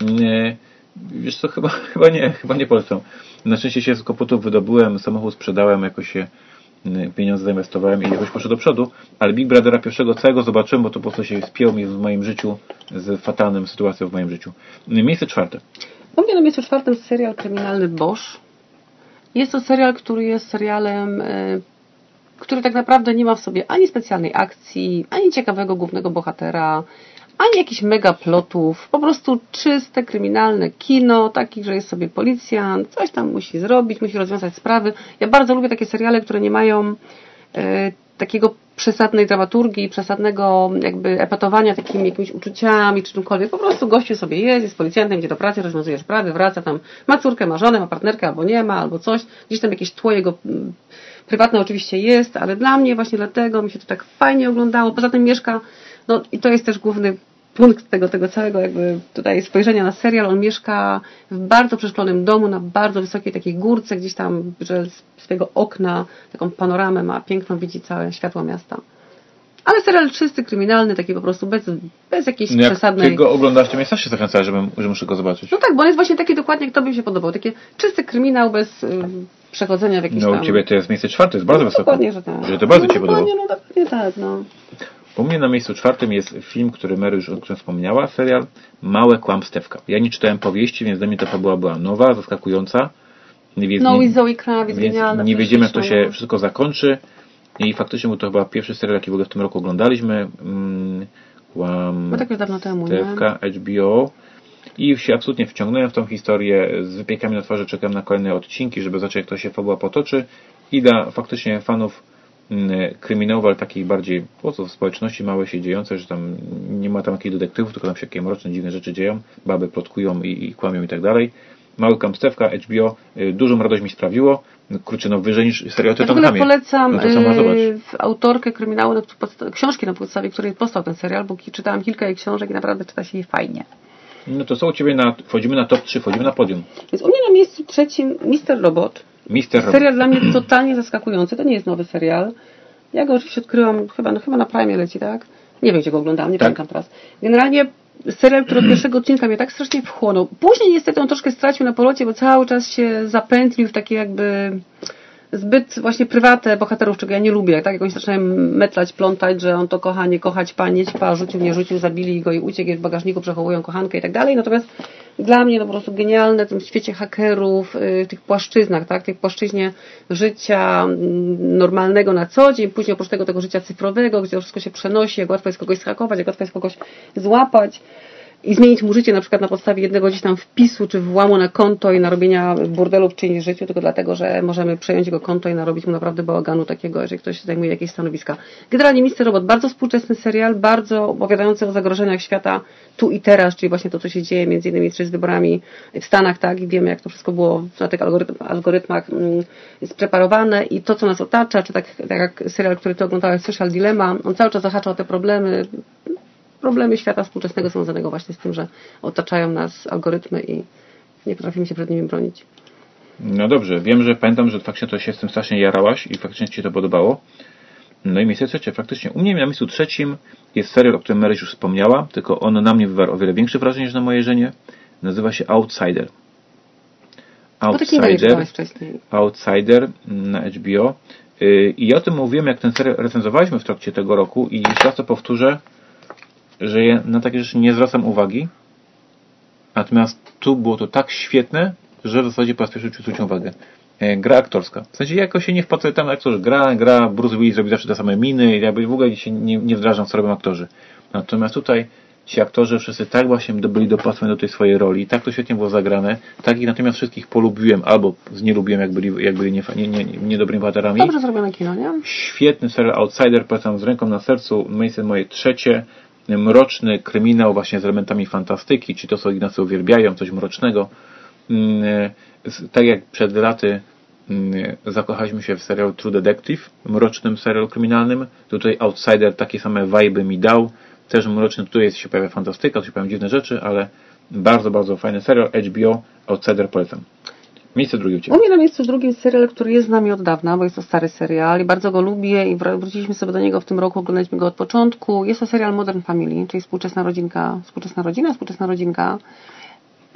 Nie, wiesz co, chyba, chyba nie, chyba nie polecam. Na szczęście się z koputów wydobyłem, samochód sprzedałem, jakoś się Y, pieniądze zainwestowałem i jakoś poszedł do przodu, ale Big Brothera pierwszego całego zobaczyłem, bo to po prostu się spiął mi w moim życiu z fatalnym sytuacją w moim życiu. Y, miejsce czwarte. U mnie na miejscu czwartym serial kryminalny Bosch. Jest to serial, który jest serialem, y, który tak naprawdę nie ma w sobie ani specjalnej akcji, ani ciekawego głównego bohatera, ani jakichś mega plotów, po prostu czyste, kryminalne kino, taki, że jest sobie policjant, coś tam musi zrobić, musi rozwiązać sprawy. Ja bardzo lubię takie seriale, które nie mają e, takiego przesadnej dramaturgii, przesadnego jakby epatowania takimi jakimiś uczuciami czy czymkolwiek. Po prostu gościu sobie jest, jest policjantem, idzie do pracy, rozwiązuje sprawy, wraca tam, ma córkę, ma żonę, ma partnerkę albo nie ma, albo coś. Gdzieś tam jakieś tło jego mm, prywatne oczywiście jest, ale dla mnie właśnie dlatego mi się to tak fajnie oglądało. Poza tym mieszka no i to jest też główny punkt tego, tego całego jakby tutaj spojrzenia na serial. On mieszka w bardzo przeszklonym domu na bardzo wysokiej takiej górce, gdzieś tam, że z swojego okna taką panoramę ma piękną, widzi całe światło miasta. Ale serial czysty, kryminalny, taki po prostu bez, bez jakiejś no przesadnej... Jak go oglądasz, to mnie też się żebym, że muszę go zobaczyć. No tak, bo on jest właśnie taki dokładnie, jak tobie mi się podobał. Taki czysty kryminał bez y, przechodzenia w jakiś No tam... u ciebie to jest miejsce czwarte, jest bardzo no, wysoko. Dokładnie, że tak. Że to bardzo no, cię podobało. No dokładnie tak, no. U mnie na miejscu czwartym jest film, który Mary już o którym wspomniała, serial Małe Kłamstewka. Ja nie czytałem powieści, więc dla mnie ta fabuła była nowa, zaskakująca. Więc no i Zoe Kravitz, więc nie wiedziemy, jak to się wszystko zakończy. I faktycznie był to chyba pierwszy serial, jaki w ogóle w tym roku oglądaliśmy. Mm, Kłam... No tak już dawno temu, HBO. I się absolutnie wciągnąłem w tą historię. Z wypiekami na twarzy czekam na kolejne odcinki, żeby zobaczyć, jak to się fabuła potoczy. I dla faktycznie fanów Mm, kryminałów, ale takich bardziej po prostu w społeczności małe się dziejące, że tam nie ma tam jakichś detektywów, tylko tam się jakieś mroczne, dziwne rzeczy dzieją, baby plotkują i, i kłamią i tak dalej. Mały kamstewka, HBO, y, dużą radość mi sprawiło. Kurczę, no wyżej niż serial Ja w polecam no y, autorkę kryminału, książki na podstawie której powstał ten serial, bo czytałam kilka jej książek i naprawdę czyta się je fajnie. No to co u Ciebie na, wchodzimy na top 3, wchodzimy na podium. Więc u mnie na miejscu trzecim Mister Robot. Mister Serial Robot. dla mnie totalnie zaskakujący. To nie jest nowy serial. Ja go oczywiście odkryłam, chyba, no, chyba na Prime leci, tak? Nie wiem, gdzie go oglądałam, nie tak. pamiętam teraz. Generalnie serial, który od pierwszego odcinka mnie tak strasznie wchłonął. Później niestety on troszkę stracił na polocie, bo cały czas się zapętlił w takie jakby zbyt właśnie prywatne bohaterów, czego ja nie lubię. Tak, jak oni zaczynają metlać, plątać, że on to kocha, nie kochać, panie, ćpa, rzucił, nie rzucił, zabili go i uciekł, w bagażniku przechowują kochankę i tak dalej. Natomiast dla mnie to po prostu genialne w tym świecie hakerów, yy, tych płaszczyznach, tak, tych płaszczyźnie życia yy, normalnego na co dzień, później oprócz tego tego życia cyfrowego, gdzie wszystko się przenosi, jak łatwo jest kogoś schakować, jak łatwo jest kogoś złapać. I zmienić mu życie na przykład na podstawie jednego gdzieś tam wpisu, czy włamu na konto i narobienia burdelu w czyimś życiu, tylko dlatego, że możemy przejąć jego konto i narobić mu naprawdę bałaganu takiego, jeżeli ktoś zajmuje jakieś stanowiska. Generalnie Mister Robot, bardzo współczesny serial, bardzo opowiadający o zagrożeniach świata tu i teraz, czyli właśnie to, co się dzieje między innymi z wyborami w Stanach, tak, i wiemy, jak to wszystko było na tych algorytmach mm, spreparowane i to, co nas otacza, czy tak, tak jak serial, który ty oglądałeś, Social Dilemma, on cały czas zahacza o te problemy, problemy świata współczesnego związanego właśnie z tym, że otaczają nas algorytmy i nie potrafimy się przed nimi bronić. No dobrze, wiem, że pamiętam, że faktycznie to się z tym strasznie jarałaś i faktycznie Ci to podobało. No i miejsce trzecie, faktycznie u mnie na miejscu trzecim jest serial, o którym Maryś już wspomniała, tylko on na mnie wywarł o wiele większe wrażenie niż na mojej żenie. Nazywa się Outsider. Outsider, Outsider na HBO. Y, I ja o tym mówiłem, jak ten serial recenzowaliśmy w trakcie tego roku i jeszcze raz to powtórzę, że ja na takie rzeczy nie zwracam uwagi. Natomiast tu było to tak świetne, że w zasadzie po raz pierwszy uwagę. E, gra aktorska. W sensie jakoś się nie wpatrzę tam aktorzy. Gra, gra, Bruce Willis robi zawsze te same miny i jakby w ogóle się nie, nie wdrażam, co robią aktorzy. Natomiast tutaj ci aktorzy wszyscy tak właśnie byli dopasowani do tej swojej roli, tak to świetnie było zagrane, tak i natomiast wszystkich polubiłem albo znielubiłem, jak byli, jak byli nie, nie, nie, niedobrymi bohaterami. Dobrze zrobione kino, nie? Świetny serial Outsider, polecam z ręką na sercu, miejsce moje trzecie, mroczny kryminał właśnie z elementami fantastyki, czy to co Ignacy uwielbiają, coś mrocznego. Mm, e, tak jak przed laty mm, zakochaliśmy się w serialu True Detective, mrocznym serialu kryminalnym. Tutaj Outsider takie same vibe mi dał. Też mroczny, tutaj jest się pojawia fantastyka, tu się pojawiają dziwne rzeczy, ale bardzo, bardzo fajny serial. HBO Outsider polecam. Miejsce drugie u Ciebie. U mnie na miejscu drugim serial, który jest z nami od dawna, bo jest to stary serial i bardzo go lubię i wróciliśmy sobie do niego w tym roku, oglądaliśmy go od początku. Jest to serial Modern Family, czyli współczesna rodzinka, współczesna rodzina, współczesna rodzinka.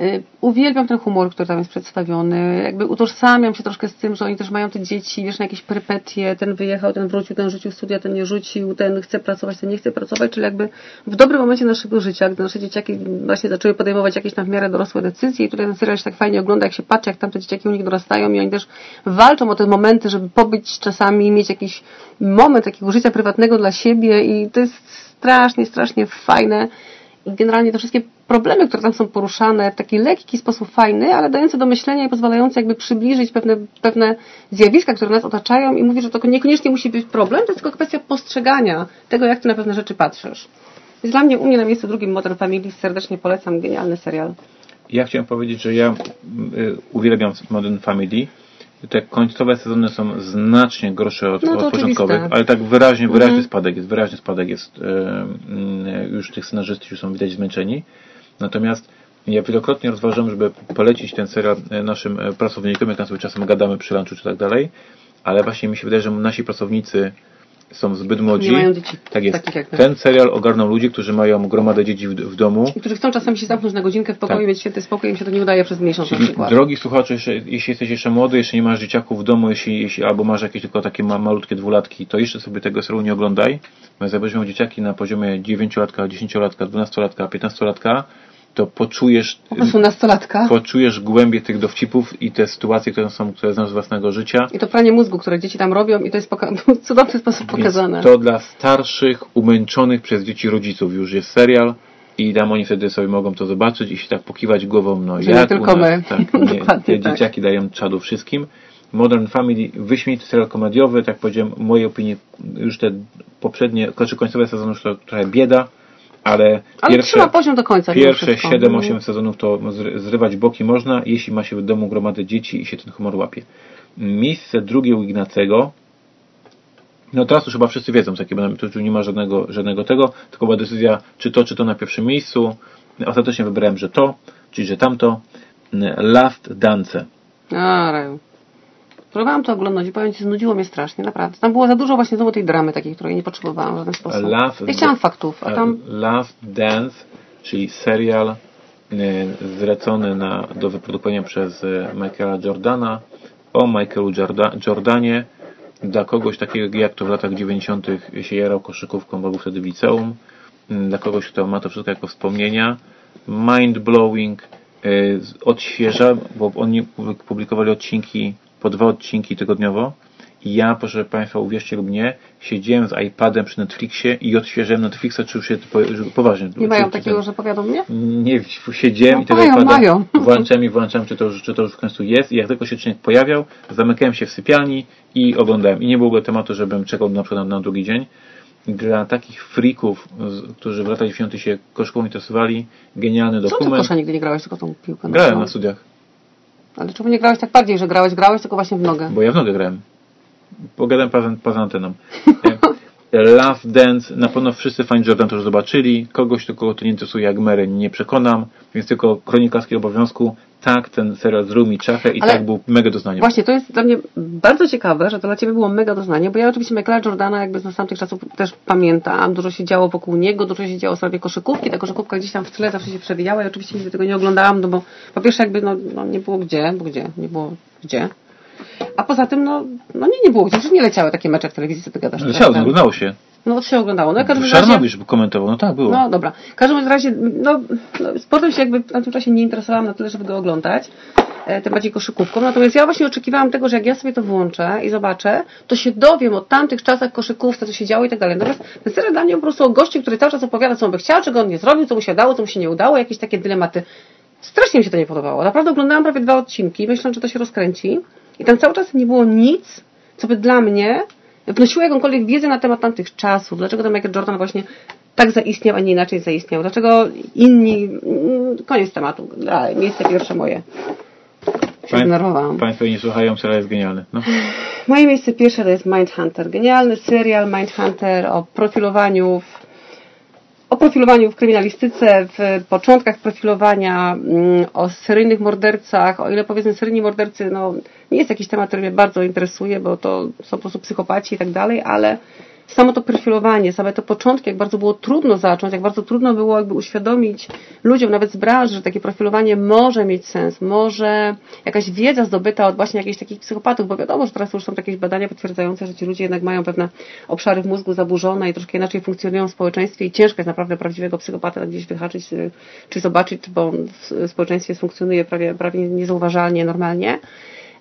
Y, uwielbiam ten humor, który tam jest przedstawiony. Jakby utożsamiam się troszkę z tym, że oni też mają te dzieci, wiesz, na jakieś perypetie. Ten wyjechał, ten wrócił, ten rzucił studia, ten nie rzucił, ten chce pracować, ten nie chce pracować. Czyli jakby w dobrym momencie naszego życia, gdy nasze dzieciaki właśnie zaczęły podejmować jakieś tam w miarę dorosłe decyzje i tutaj ten serial się tak fajnie ogląda, jak się patrzy, jak tam te dzieciaki u nich dorastają i oni też walczą o te momenty, żeby pobyć czasami, mieć jakiś moment takiego życia prywatnego dla siebie i to jest strasznie, strasznie fajne i generalnie te wszystkie problemy, które tam są poruszane w taki lekki sposób fajny, ale dający do myślenia i pozwalający jakby przybliżyć pewne, pewne zjawiska, które nas otaczają i mówi, że to niekoniecznie musi być problem, to jest tylko kwestia postrzegania tego, jak ty na pewne rzeczy patrzysz. Jest dla mnie, u mnie na miejscu drugim Modern Family, serdecznie polecam, genialny serial. Ja chciałem powiedzieć, że ja y, uwielbiam Modern Family, te końcowe sezony są znacznie gorsze od, no od początkowych, ale tak wyraźnie, wyraźny mhm. spadek jest, wyraźny spadek jest, e, już tych scenarzystów już są widać zmęczeni. Natomiast ja wielokrotnie rozważam, żeby polecić ten serial e, naszym e, pracownikom, jak na sobie czasem gadamy przy lunchu czy tak dalej, ale właśnie mi się wydaje, że nasi pracownicy są zbyt młodzi. Nie mają dzieci. Tak jest. Ten serial ogarnął ludzi, którzy mają gromadę dzieci w, w domu. I którzy chcą czasami się zamknąć na godzinkę w pokoju, tak. mieć święty spokój, im się to nie udaje przez miesiąc Czyli, na przykład. Drogi słuchacze, jeśli jesteś jeszcze młody, jeśli nie masz dzieciaków w domu, jeśli, jeśli albo masz jakieś tylko takie ma, malutkie dwulatki, to jeszcze sobie tego serialu nie oglądaj. Jak będziesz miał dzieciaki na poziomie 9-latka, 10-latka, 12-latka, 15-latka, to poczujesz, po prostu nastolatka. poczujesz głębie tych dowcipów i te sytuacje, które są, które znasz z własnego życia. I to pranie mózgu, które dzieci tam robią i to jest w cudowny sposób pokazane. to dla starszych, umęczonych przez dzieci rodziców już jest serial i tam oni wtedy sobie mogą to zobaczyć i się tak pokiwać głową, no Że jak tylko my. Tak, nie, te tak. dzieciaki dają czadu wszystkim. Modern Family, wyśmienity serial komediowy, tak powiedziałem, w mojej opinii już te poprzednie, znaczy końcowe sezony już to trochę bieda, ale, ale pierwsze, poziom do końca. Pierwsze 7-8 sezonów to zrywać boki można, jeśli ma się w domu gromadę dzieci i się ten humor łapie. Miejsce drugie u Ignacego, no teraz już chyba wszyscy wiedzą, jakie będą, tu nie ma żadnego, żadnego tego, tylko była decyzja, czy to, czy to na pierwszym miejscu. Ostatecznie wybrałem, że to, czyli że tamto. Last Dance. A, Próbowałam to oglądać i powiem Ci, znudziło mnie strasznie, naprawdę. Tam było za dużo właśnie znowu tej dramy takiej, której nie potrzebowałam w żaden sposób. Ja chciałam faktów, a tam... Last Dance, czyli serial y, zlecony na, do wyprodukowania przez y, Michaela Jordana o Michaelu Jorda, Jordanie dla kogoś takiego jak to w latach 90. się jarał koszykówką, bo był wtedy w liceum, y, dla kogoś, kto ma to wszystko jako wspomnienia. Mind blowing, odświeża, bo oni publikowali odcinki po dwa odcinki tygodniowo I ja, proszę Państwa, uwierzcie lub nie, siedziałem z iPadem przy Netflixie i odświeżyłem Netflixa, czy już się poważnie. Nie mają takiego, że powiadą mnie? Nie, siedziałem no, i tego mają, iPada mają. włączałem i włączałem, czy to, już, czy to już w końcu jest. I jak tylko się czynnik pojawiał, zamykałem się w sypialni i oglądałem. I nie było tematu, żebym czekał na przykład na, na drugi dzień dla takich freaków, którzy w latach 90. się koszką interesowali, genialny dokument. Co ty kosza nigdy nie grałeś, tylko tą piłkę? Grałem na studiach. Ale czemu nie grałeś tak bardziej, że grałeś, grałeś tylko właśnie w nogę? Bo ja w nogę grałem. Pogadam poza, poza anteną. Last Dance, na pewno wszyscy fani Jordan to już zobaczyli. Kogoś, kogo to nie interesuje jak Mary, nie przekonam. Więc tylko kronikarskiego obowiązku. Tak, ten serial zrobił mi czachę i Ale tak był mega doznaniem. Właśnie, to jest dla mnie bardzo ciekawe, że to dla Ciebie było mega doznanie, bo ja oczywiście Michaela Jordana jakby z tamtych czasów też pamiętam. Dużo się działo wokół niego, dużo się działo w sprawie koszykówki. Ta koszykówka gdzieś tam w tle zawsze się przewijała i oczywiście nigdy tego nie oglądałam, no bo po pierwsze jakby no, no nie było gdzie, bo gdzie, nie było gdzie. A poza tym, no, no nie, nie było gdzieś, nie leciały takie mecze w telewizji, co ty gadasz. Leciało, no, oglądało się. No to się oglądało. No, każdym Szarnowicz razie... komentował, no tak, było. No dobra. W każdym razie, no, no, sportem się jakby w tamtym czasie nie interesowałam na tyle, żeby go oglądać. E, tym bardziej koszykówką. Natomiast ja właśnie oczekiwałam tego, że jak ja sobie to włączę i zobaczę, to się dowiem o tamtych czasach koszykówce, co się działo i tak dalej. Natomiast ten serial dla mnie po prostu o gościu, który cały czas opowiada, co on by chciał, czego on nie zrobił, co mu się dało, co mu się nie udało, jakieś takie dylematy. Strasznie mi się to nie podobało. Naprawdę oglądałam prawie dwa odcinki, myśląc, że to się rozkręci. I tam cały czas nie było nic, co by dla mnie wnosiło jakąkolwiek wiedzę na temat tamtych czasów. Dlaczego ten Michael Jordan właśnie tak zaistniał, a nie inaczej zaistniał. Dlaczego inni... Mm, koniec tematu. Miejsce pierwsze moje. Pań, Państwo nie słuchają, serial jest genialny. No. Moje miejsce pierwsze to jest Mindhunter. Genialny serial Mindhunter o profilowaniu w o profilowaniu w kryminalistyce, w początkach profilowania, mm, o seryjnych mordercach, o ile powiedzmy seryjni mordercy, no nie jest jakiś temat, który mnie bardzo interesuje, bo to są po prostu psychopaci i tak dalej, ale samo to profilowanie, same to początki, jak bardzo było trudno zacząć, jak bardzo trudno było jakby uświadomić ludziom, nawet z branży, że takie profilowanie może mieć sens, może jakaś wiedza zdobyta od właśnie jakichś takich psychopatów, bo wiadomo, że teraz już są jakieś badania potwierdzające, że ci ludzie jednak mają pewne obszary w mózgu zaburzone i troszkę inaczej funkcjonują w społeczeństwie i ciężko jest naprawdę prawdziwego psychopata gdzieś wyhaczyć czy zobaczyć, bo w społeczeństwie funkcjonuje prawie, prawie niezauważalnie, normalnie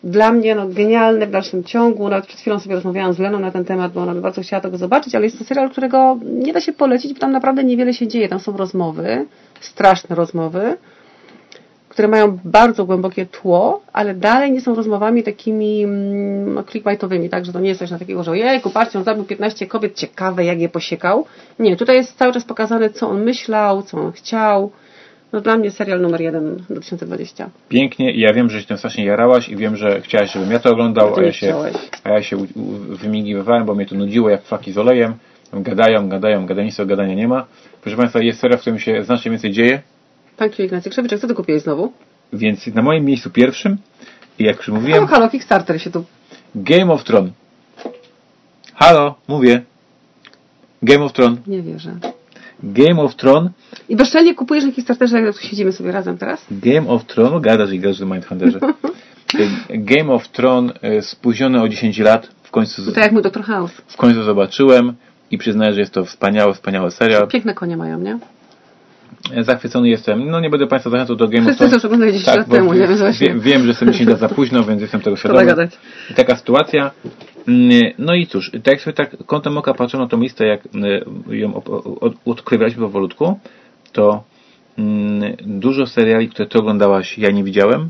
dla mnie no, genialny w dalszym ciągu. Nawet przed chwilą sobie rozmawiałam z Leną na ten temat, bo ona by bardzo chciała tego zobaczyć, ale jest to serial, którego nie da się polecić, bo tam naprawdę niewiele się dzieje. Tam są rozmowy, straszne rozmowy, które mają bardzo głębokie tło, ale dalej nie są rozmowami takimi mm, no, clickbaitowymi, tak, że to nie jest coś na takiego, że ojejku, patrzcie, on zabił 15 kobiet, ciekawe jak je posiekał. Nie, tutaj jest cały czas pokazane, co on myślał, co on chciał, no dla mnie serial numer jeden 2020. Pięknie i ja wiem, że się tym strasznie jarałaś i wiem, że chciałaś, żebym ja to oglądał, a ja, się, a ja się wymigiwałem, bo mnie to nudziło jak flaki z olejem. Gadają, gadają, gadają, nic o gadania nie ma. Proszę Państwa, jest serial, w którym się znacznie więcej dzieje. Panie Ignacy Krzewyczek, co ty kupiłeś znowu? Więc na moim miejscu pierwszym, jak już mówiłem... Halo, halo, Kickstarter się tu... Game of Thrones. Halo, mówię. Game of Thrones. Nie wierzę. Game of Thrones. I bezczelnie kupujesz na Kickstarterze, jak tu siedzimy sobie razem teraz? Game of Thrones, gadasz i gadasz do Mindhunterze. Game of Thrones e, spóźnione o 10 lat. W końcu, to tak jak mój Dr. House. W końcu zobaczyłem i przyznaję, że jest to wspaniały, wspaniały serial. Piękne konie mają, nie? E, zachwycony jestem. No nie będę Państwa zachęcał do Game Wszyscy of Thrones. Wszyscy to już 10 tak, lat temu, nie wiem wiem, wiem, że jestem 10 lat za późno, więc jestem tego świadomy. Taka sytuacja. Mm, no i cóż, tak jak sobie tak kątem oka patrzę na tą listę, jak y, ją odkrywaliśmy powolutku, to mm, dużo seriali, które ty oglądałaś, ja nie widziałem.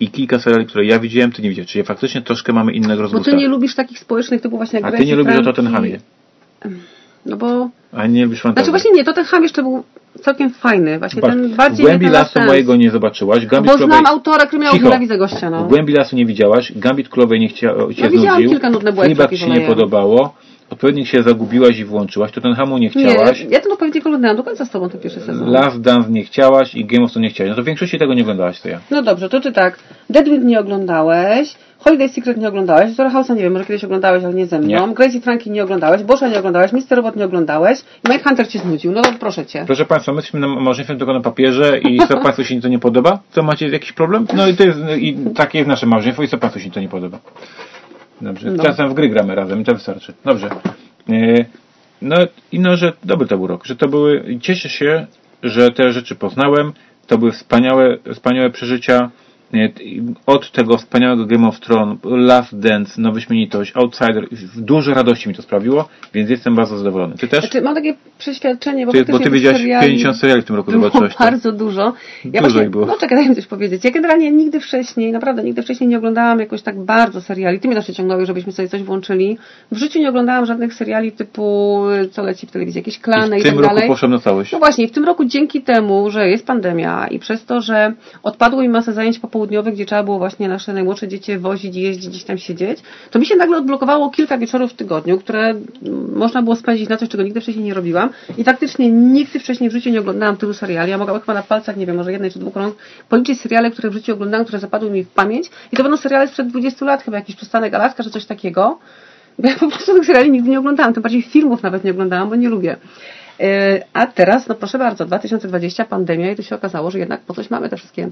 I kilka seriali, które ja widziałem, ty nie widziałeś. Czyli faktycznie troszkę mamy innego rozwoju. Bo ty nie lubisz takich społecznych typów właśnie jak A ty nie lubisz o Tottenhamie. No bo... A nie lubisz fantazji. Znaczy właśnie nie, Tottenham jeszcze był całkiem fajny. Właśnie Zobacz, ten bardziej... W głębi lasu mojego nie zobaczyłaś. Gambit bo Królowej... znam autora kryminału, nienawidzę gościa. No. W głębi lasu nie widziałaś. Gambit Królowej nie chciał, cię no, widziałam kilka nudne błędy. ci się nie podobało. Odpowiednik się zagubiłaś i włączyłaś, to ten hamu nie chciałaś. Nie, ja ten odpowiednik oglądałam do końca z tobą ten pierwszy sezon. Last Dance nie chciałaś i Game of Thrones nie chciałaś. No to w większości tego nie oglądałaś, to ja. No dobrze, to ty tak. Deadwind nie oglądałeś, Holiday Secret nie oglądałeś, Dora House'a nie wiem, może kiedyś oglądałeś, ale nie ze mną. Nie. Gracie Franki nie oglądałeś, Boscha nie oglądałeś, Mister Robot nie oglądałeś i Mike Hunter cię znudził. No to proszę cię. Proszę Państwa, my jesteśmy na małżeństwem tylko na papierze i co Państwu się to nie podoba? Co macie jakiś problem? No i to jest, i takie jest nasze małżeństwo i co Państwu się to nie podoba? Dobrze. No. Czasem w gry gramy razem to wystarczy. Dobrze. E, no i no, że dobry to był rok, że to były, cieszę się, że te rzeczy poznałem, to były wspaniałe, wspaniałe przeżycia, od tego wspaniałego Game of Thrones, Last Dance, Nowy Śmienitość, Outsider, dużo radości mi to sprawiło, więc jestem bardzo zadowolony. Ty też? Znaczy, mam takie przeświadczenie, bo, ty, bo ty widziałeś seriali 50 seriali w tym roku było zobaczyłeś. bardzo dużo. Ja dużo właśnie, było. No czekaj, daj mi coś powiedzieć. Ja generalnie nigdy wcześniej, naprawdę nigdy wcześniej nie oglądałam jakoś tak bardzo seriali. Ty mnie zawsze ciągnąłeś, żebyśmy sobie coś włączyli. W życiu nie oglądałam żadnych seriali typu, co leci w telewizji, jakieś klany I i, w tym tak roku dalej. poszedłem na całość. No właśnie, w tym roku dzięki temu, że jest pandemia i przez to, że odpadło mi masę zajęć popołudniowych, gdzie trzeba było właśnie nasze najmłodsze dzieci wozić jeździć, gdzieś tam siedzieć, to mi się nagle odblokowało kilka wieczorów w tygodniu, które można było spędzić na coś, czego nigdy wcześniej nie robiłam. I faktycznie nigdy wcześniej w życiu nie oglądałam tylu seriali. Ja mogłam chyba na palcach, nie wiem, może jednej czy dwóch rąk policzyć seriale, które w życiu oglądałam, które zapadły mi w pamięć. I to będą seriale sprzed 20 lat, chyba jakiś Przystanek Alaska, czy coś takiego. Bo ja po prostu tych seriali nigdy nie oglądałam, tym bardziej filmów nawet nie oglądałam, bo nie lubię. Yy, A teraz, no proszę bardzo, 2020, pandemia i tu się okazało, że jednak po coś mamy te wszystkie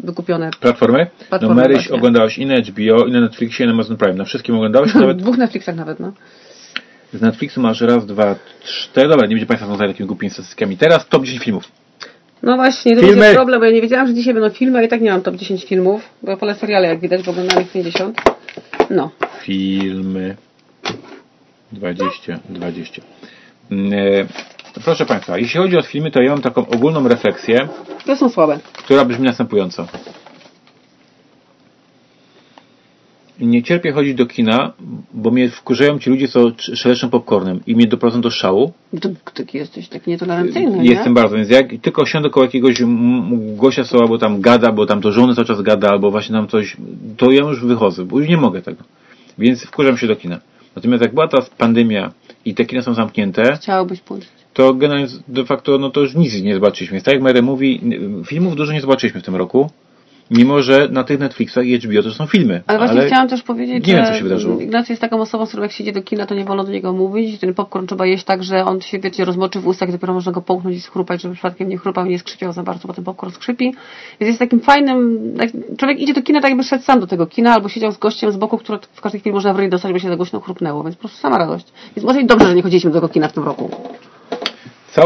wykupione. Platformy? No Platformy Maryś właśnie. oglądałeś i na HBO, i na Netflixie, i na Amazon Prime. Na wszystkim oglądałeś? Nawet Dwóch Netflixach nawet, no. z Netflixu masz raz, dwa, cztery. Dobra, nie będzie Państwa związać takimi głupimi statystykami. Teraz top 10 filmów. No właśnie, to Filmy. będzie problem, bo ja nie wiedziałam, że dzisiaj będą filmy, a i tak nie mam top 10 filmów, bo ja wolę seriale, jak widać, bo oglądam ich 50. No. Filmy 20, 20. E, Proszę Państwa, jeśli chodzi o filmy, to ja mam taką ogólną refleksję, To są słabe. która brzmi następująco. Nie cierpię chodzić do kina, bo mnie wkurzają ci ludzie, co sz- szeleszczą popcornem i mnie doprowadzą do szału. To, taki jesteś taki nietolerancyjny, Jestem nie? bardzo, więc jak tylko siądę koło jakiegoś gościa, co albo tam gada, bo tam do żony cały czas gada, albo właśnie tam coś, to ja już wychodzę, bo już nie mogę tego. Więc wkurzam się do kina. Natomiast jak była ta pandemia i te kina są zamknięte, Chciałobyś pójść. To generalnie de facto no to już nic nie zobaczyliśmy. Więc tak jak Mary mówi, filmów dużo nie zobaczyliśmy w tym roku, mimo że na tych Netflixach i HBO to są filmy. Ale właśnie chciałam też powiedzieć, nie że wiem, co się wydarzyło. Ignacy jest taką osobą, z którą jak się idzie do kina, to nie wolno do niego mówić. Ten popcorn trzeba jeść tak, że on się, wiecie, rozmoczy w ustach i dopiero można go połknąć i schrupać, żeby przypadkiem nie chrupał i nie skrzypiał za bardzo, bo ten popcorn skrzypi. Więc jest takim fajnym... Człowiek idzie do kina, tak jakby szedł sam do tego kina, albo siedział z gościem z boku, który w każdej chwili można w ryj dostać, bo się za głośno chrupnęło. Więc po prostu sama radość. Więc może i dobrze, że nie chodziliśmy do tego kina w tym roku.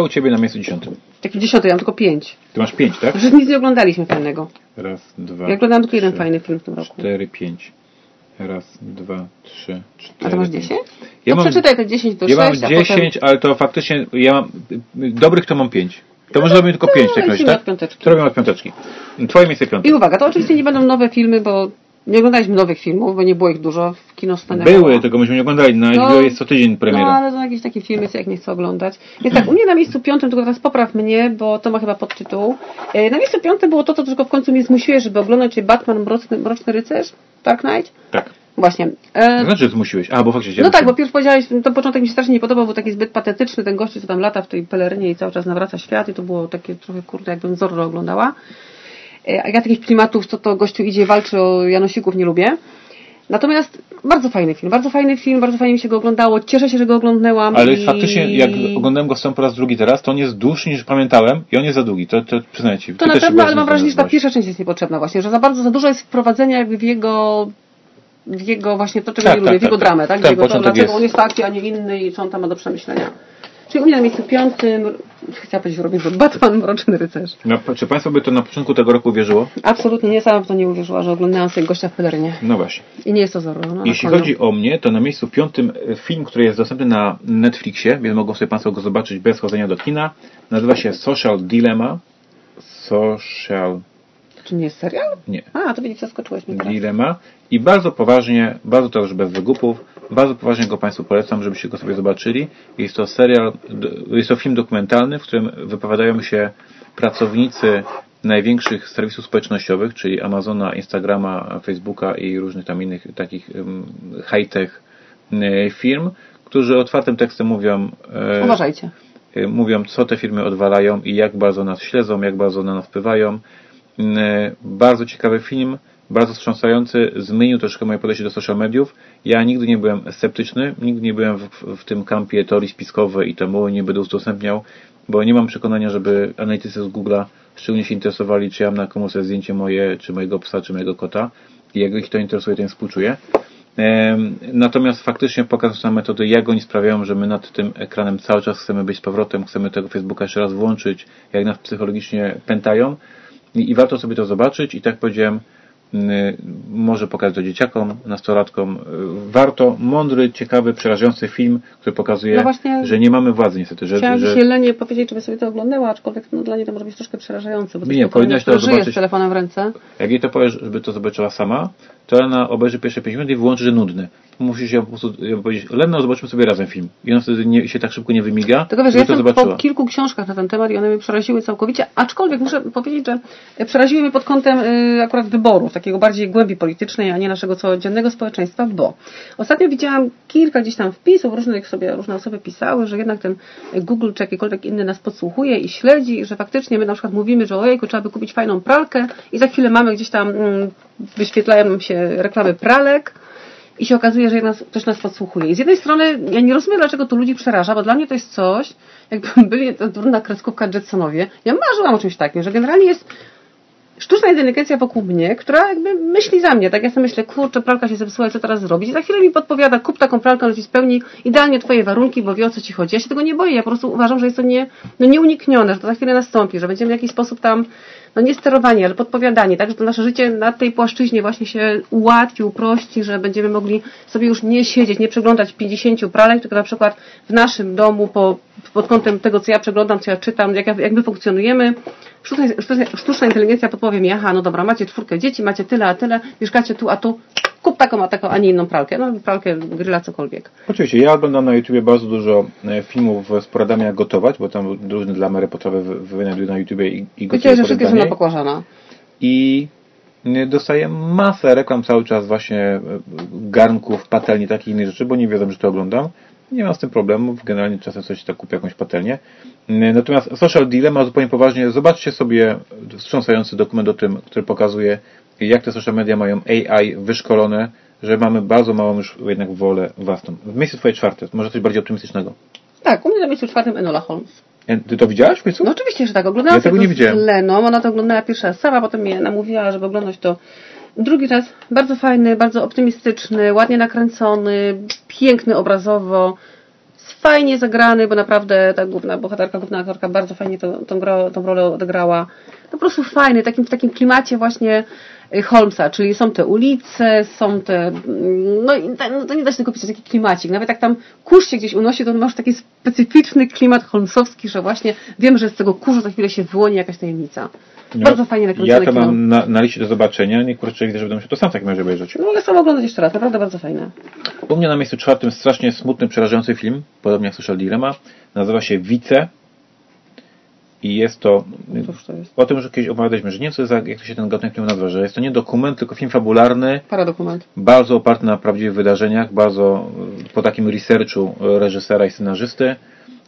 U Ciebie na miejscu dziesiątym? Taki dziesiąty, ja mam tylko pięć. Ty masz pięć, tak? Że nic nie oglądaliśmy fajnego. Raz, dwa, Ja oglądałem tylko jeden trzy, fajny film w tym roku. cztery, pięć. Raz, dwa, trzy, cztery. A ty masz pięć. 10? Ja to mam, przeczytaj te 10 do ja mam 6, a 10, potem... ale to faktycznie ja mam dobrych to mam pięć. To może robimy tylko pięć w takim razie, lecimy tak? piąteczki. To robimy od piąteczki. Twoje miejsce piąte. I uwaga, to oczywiście nie będą nowe filmy, bo nie oglądaliśmy nowych filmów, bo nie było ich dużo w kino Były, tylko myśmy nie oglądali. Na No, HBO jest co tydzień premiera. No, ale to jakieś takie filmy, co jak nie chcę oglądać. Więc tak, u mnie na miejscu piątym, tylko teraz popraw mnie, bo to ma chyba podtytuł. E, Na miejscu piątym było to, co tylko w końcu mnie zmusiłeś, żeby oglądać czyli Batman Mroczny, Mroczny Rycerz, Dark Knight. Tak. Właśnie. E, Znaczy, że zmusiłeś. A, bo faktycznie. no tak, bo pierw powiedziałeś, to początek mi się strasznie nie podobał, był taki zbyt patetyczny, ten gościu, co tam lata w tej pelerynie i cały czas nawraca świat i to było takie trochę, kurde, jakbym Zorro oglądała. E, A ja takich klimatów, co to gościu idzie, walczy o Janosików, nie lubię. Natomiast bardzo fajny film, bardzo fajny film, bardzo fajnie mi się go oglądało, cieszę się, że go oglądnęłam. Ale i... faktycznie, jak oglądałem go sam po raz drugi teraz, to on jest dłuższy niż pamiętałem i on jest za długi. To, to przyznaję Ci. To na pewno, ale mam wrażenie, że ta pierwsza część jest niepotrzebna właśnie, że za bardzo, za dużo jest wprowadzenia jakby w jego w jego właśnie to, czego Tak, nie lubię, tak, w jego tak, dramę, tak? tak. Jego to, dlaczego jest. on jest taki, a nie inny i co on tam ma do przemyślenia. Czyli u mnie na miejscu piątym, chciałam powiedzieć Robin Hood, Batman, Mroczny Rycerz. No, czy Państwo by to na początku tego roku wierzyło? Absolutnie nie, sama w to nie uwierzyła, że oglądałam sobie gościa w pelerynie. No właśnie. I nie jest to Zorro. No, Jeśli chodzi o mnie, to na miejscu piątym e, film, który jest dostępny na Netflixie, więc mogą sobie Państwo go zobaczyć bez chodzenia do kina. Nazywa się Social Dilemma. Social... Czy nie jest serial? Nie. A, to widzisz, zaskoczyłeś mnie teraz. Dilemma. I bardzo poważnie, bardzo to już bez wygupów, bardzo poważnie go Państwu polecam, żebyście go sobie zobaczyli. Jest to serial, jest to film dokumentalny, w którym wypowiadają się pracownicy największych serwisów społecznościowych, czyli Amazona, Instagrama, Facebooka i różnych tam innych takich high-tech e, firm, którzy otwartym tekstem mówią, e, Uważajcie. y, mówią, co te firmy odwalają i jak bardzo nas śledzą, jak bardzo na nas wpływają. Y, Bardzo ciekawy film, bardzo wstrząsający, zmienił troszkę moje podejście do social mediów. Ja nigdy nie byłem sceptyczny, nigdy nie byłem w, w tym kampie teorii spiskowej i temu nie będę udostępniał, bo nie mam przekonania, żeby analitycy z Google'a szczególnie się interesowali, czy ja mam na komuś zdjęcie moje, czy mojego psa, czy mojego kota. I jak ich to interesuje, to im współczuję. Natomiast faktycznie pokazują nam metody, jak oni sprawiają, że my nad tym ekranem cały czas chcemy być z powrotem, chcemy tego Facebooka jeszcze raz włączyć, jak nas psychologicznie pętają. i, i warto sobie to zobaczyć i tak powiedziałem, może pokazać to dzieciakom, nastolatkom. Y, warto, mądry, ciekawy, przerażający film, który pokazuje, No właśnie- że nie mamy władzy niestety. Że, Chciałam że, dzisiaj Lenie powiedzieć, żeby sobie to oglądała, aczkolwiek no, dla niej to może być troszkę przerażające, bo to Nie, powinnaś to zobaczyć. z telefonem w ręce. Jak jej to powiesz, żeby to zobaczyła sama, to ona obejrzy pierwsze 5 minut i wyłączy, że nudny. Musisz ją po prostu ją powiedzieć, Leno, zobaczymy sobie razem film. I ona wtedy nie, się tak szybko nie wymiga, Tylko wiesz, ja to jestem po kilku książkach na ten temat i one mnie przeraziły całkowicie, aczkolwiek muszę powiedzieć, że przeraziły mnie pod kątem y, akurat wyborów, takiego bardziej głębi politycznej, a nie naszego codziennego społeczeństwa, bo ostatnio widziałam kilka gdzieś tam wpisów, różnych sobie, różne osoby pisały, że jednak ten Google czy jakikolwiek inny nas podsłuchuje i śledzi, że faktycznie my na przykład mówimy, że ojejku, trzeba by kupić fajną pralkę i za chwilę mamy gdzieś tam, mm, wyświetlają nam się reklamy pralek, i się okazuje, że jednak ktoś nas podsłuchuje. I z jednej strony ja nie rozumiem, dlaczego to ludzi przeraża, bo dla mnie to jest coś, jakby byli durna kreskówka Jetsonowie. Ja marzyłam o czymś takim, że generalnie jest sztuczna inteligencja wokół mnie, która jakby myśli za mnie. Tak ja sobie myślę, kurczę, pralka się zepsuła, co teraz zrobić? I za chwilę mi podpowiada, kup taką pralkę, ona ci spełni idealnie twoje warunki, bo wie o co ci chodzi. Ja się tego nie boję, ja po prostu uważam, że jest to nie, no nieuniknione, że to za chwilę nastąpi, że będziemy w jakiś sposób tam, no nie sterowanie, ale podpowiadanie, tak, że to nasze życie na tej płaszczyźnie właśnie się ułatwi, uprości, że będziemy mogli sobie już nie siedzieć, nie przeglądać 50 pralek, tylko na przykład w naszym domu po, pod kątem tego, co ja przeglądam, co ja czytam, jak, ja- jak my funkcjonujemy, sztuczna, sztuczna, sztuczna inteligencja podpowie mi, aha, no dobra, macie czwórkę dzieci, macie tyle, a tyle, mieszkacie tu, a tu, kup taką, a taką, a nie inną pralkę, no pralkę, grilla, cokolwiek. Oczywiście, ja oglądam na YouTubie bardzo dużo e, filmów z poradami jak gotować, bo tam różne dla Mary potrawy wy- wynajduję na YouTubie i, i gotuję Wiedziałeś, że wszystkie są na poradanie. pokłażana. I y, dostaję masę reklam cały czas właśnie y, garnków, patelni, takich innych rzeczy, bo nie wiedzą, że to oglądam. Nie mam z tym problemów, generalnie czasem coś tak kupię jakąś patelnię. Natomiast Social Dilemma zupełnie poważnie, zobaczcie sobie wstrząsający dokument o tym, który pokazuje, jak te social media mają AI wyszkolone, że mamy bardzo małą już jednak wolę własną. W miejscu twoje czwarte, może coś bardziej optymistycznego. Tak, u mnie na miejscu czwartym Enola Holmes. E, Ty to widziałaś w końcu? No oczywiście, że tak. Oglądałam Ja tego nie widziałem. z Leną. Ona to oglądała pierwszy raz sama, potem mnie namówiła, żeby oglądać to drugi raz. Bardzo fajny, bardzo optymistyczny, ładnie nakręcony, piękny obrazowo, fajnie zagrany, bo naprawdę ta główna bohaterka, główna aktorka bardzo fajnie to, tą, grę, tą rolę odegrała. Po prostu fajny, takim, w takim klimacie właśnie Holmesa, czyli są te ulice, są te, mm, no, no to nie da się tego pisać, taki klimacik. Nawet jak tam kurz się gdzieś unosi, to masz taki specyficzny klimat holmesowski, że właśnie wiem, że z tego kurzu za chwilę się wyłoni jakaś tajemnica. No, Bardzo fajnie nakręcone Ja to kino. mam na, na liście do zobaczenia, nie kurczę, widzę, że będę musiał to sam w takim razie obejrzeć. No ale sam oglądać jeszcze raz, naprawdę bardzo fajne. U mnie na miejscu czwartym strasznie smutny, przerażający film, podobnie jak Social Dilemma. Nazywa się Wice. I jest to... Cóż to jest? O tym już kiedyś opowiadaliśmy, że nie wiem, co jest jak to się ten gatunek filmu nazywa, że jest to nie dokument, tylko film fabularny, Paradokument. bardzo oparty na prawdziwych wydarzeniach, bardzo e, po takim researchu e, reżysera i scenarzysty.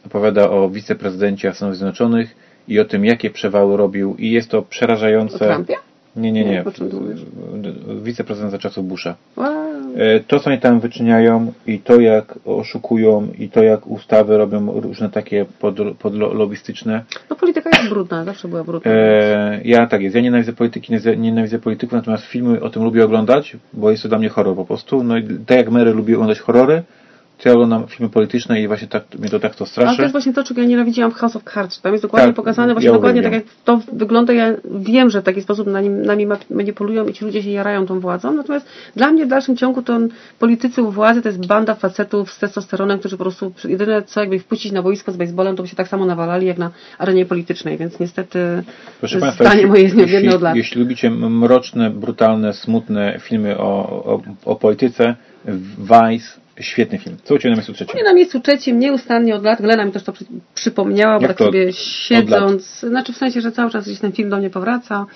Opowiada o wiceprezydencie Stanów Zjednoczonych i o tym, jakie przewały robił. I jest to O przerażające... Trumpie? Nie, nie, Nie, nie. Wiceprezydent za czasów Busha. Wow. E, To, co oni tam wyczyniają i to, jak oszukują i to, jak ustawy robią różne takie pod, podlobistyczne. No polityka jest brudna, zawsze była brudna. E, ja tak jest. Ja nienawidzę polityki, nie- nienawidzę polityków, natomiast filmy o tym lubię oglądać, bo jest to dla mnie horror po prostu. No i tak jak Mary lubi oglądać horrory, ja oglądam filmy polityczne i właśnie tak, mnie to tak to Ale to straszy. jest właśnie to, czego ja nienawidziłam w House of Cards. Tam jest dokładnie Tak, pokazane, właśnie ja dokładnie tak jak to wygląda. Ja wiem, że w taki sposób na nim, nami ma- manipulują i ci ludzie się jarają tą władzą. Natomiast dla mnie w dalszym ciągu to politycy u władzy to jest banda facetów z testosteronem, którzy po prostu jedyne co jakby ich wpuścić na boisko z baseballem, to by się tak samo nawalali jak na arenie politycznej, więc niestety Proszę Państwa, zdanie jeśli, moje jest jeśli, od lat. jeśli lubicie mroczne, brutalne, smutne filmy o, o, o polityce, Vice, świetny film. Co u Ciebie na miejscu trzecim? Nie na miejscu trzecim, nieustannie od lat. Glena mi też to przy, przypomniała, bo Jak tak to sobie od siedząc, znaczy w sensie, że cały czas gdzieś ten film do mnie powraca.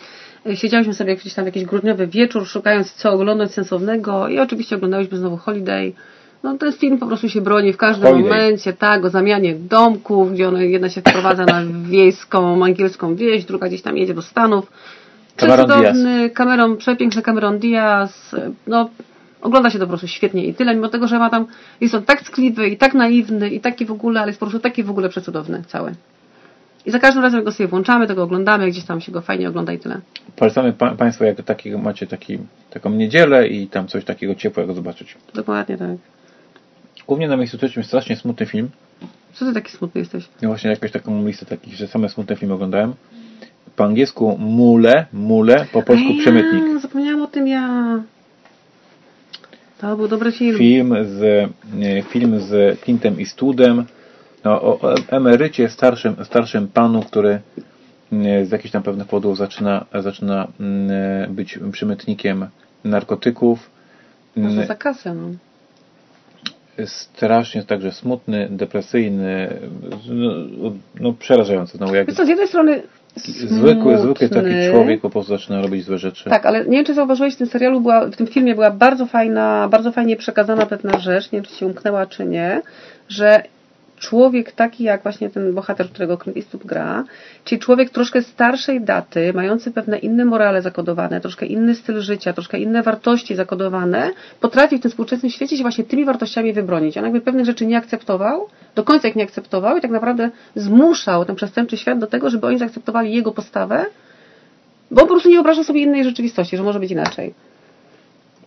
Y, Siedziałyśmy sobie gdzieś tam jakiś grudniowy wieczór, szukając co oglądać sensownego i oczywiście oglądałyśmy znowu Holiday. No ten film po prostu się broni w każdym Holiday. momencie, tak, o zamianie domków, gdzie one, jedna się wprowadza na wiejską, angielską wieś, druga gdzieś tam jedzie do Stanów. Cameron Przecudowny, kamerą, przepiękny Cameron Diaz, no ogląda się to po prostu świetnie i tyle, mimo tego, że ma tam, jest on tak ckliwy i tak naiwny i taki w ogóle, ale jest po prostu taki w ogóle przecudowny cały. I za każdym razem go sobie włączamy, to go oglądamy, gdzieś tam się go fajnie ogląda i tyle. Polecamy pa, Państwu, jak takiego macie taki, taką niedzielę i tam coś takiego ciepłego zobaczyć. Dokładnie tak. Mnie na miejscu trzecim jest strasznie smutny film. Co ty taki smutny jesteś? Ja właśnie jakąś taką listę takich, że same smutne filmy oglądałem. Po angielsku mule, mule, po polsku Ej, przemytnik. ja, Zapomniałam o tym ja. To był dobry film. Film z, film z Clintem Eastwoodem no, o emerycie, starszym, starszym panu, który e, z jakichś tam pewnych powodów zaczyna, zaczyna mm, być przemytnikiem narkotyków. Może Mm, za kasę, no. Strasznie także smutny, depresyjny, no, no przerażający. Znowu jak Wiesz co, z jednej strony zwykły, zwykły taki człowiek po prostu zaczyna robić złe rzeczy. Tak, ale nie wiem, czy zauważyłeś, w tym serialu była, w tym filmie była bardzo fajna, bardzo fajnie przekazana pewna rzecz, nie wiem, czy ci umknęła, czy nie, że człowiek taki jak właśnie ten bohater, którego Clint Eastwood gra, czyli człowiek troszkę starszej daty, mający pewne inne morale zakodowane, troszkę inny styl życia, troszkę inne wartości zakodowane, potrafi w tym współczesnym świecie się właśnie tymi wartościami wybronić. On jakby pewnych rzeczy nie akceptował, do końca ich nie akceptował i tak naprawdę zmuszał ten przestępczy świat do tego, żeby oni zaakceptowali jego postawę, bo on po prostu nie wyobraża sobie innej rzeczywistości, że może być inaczej.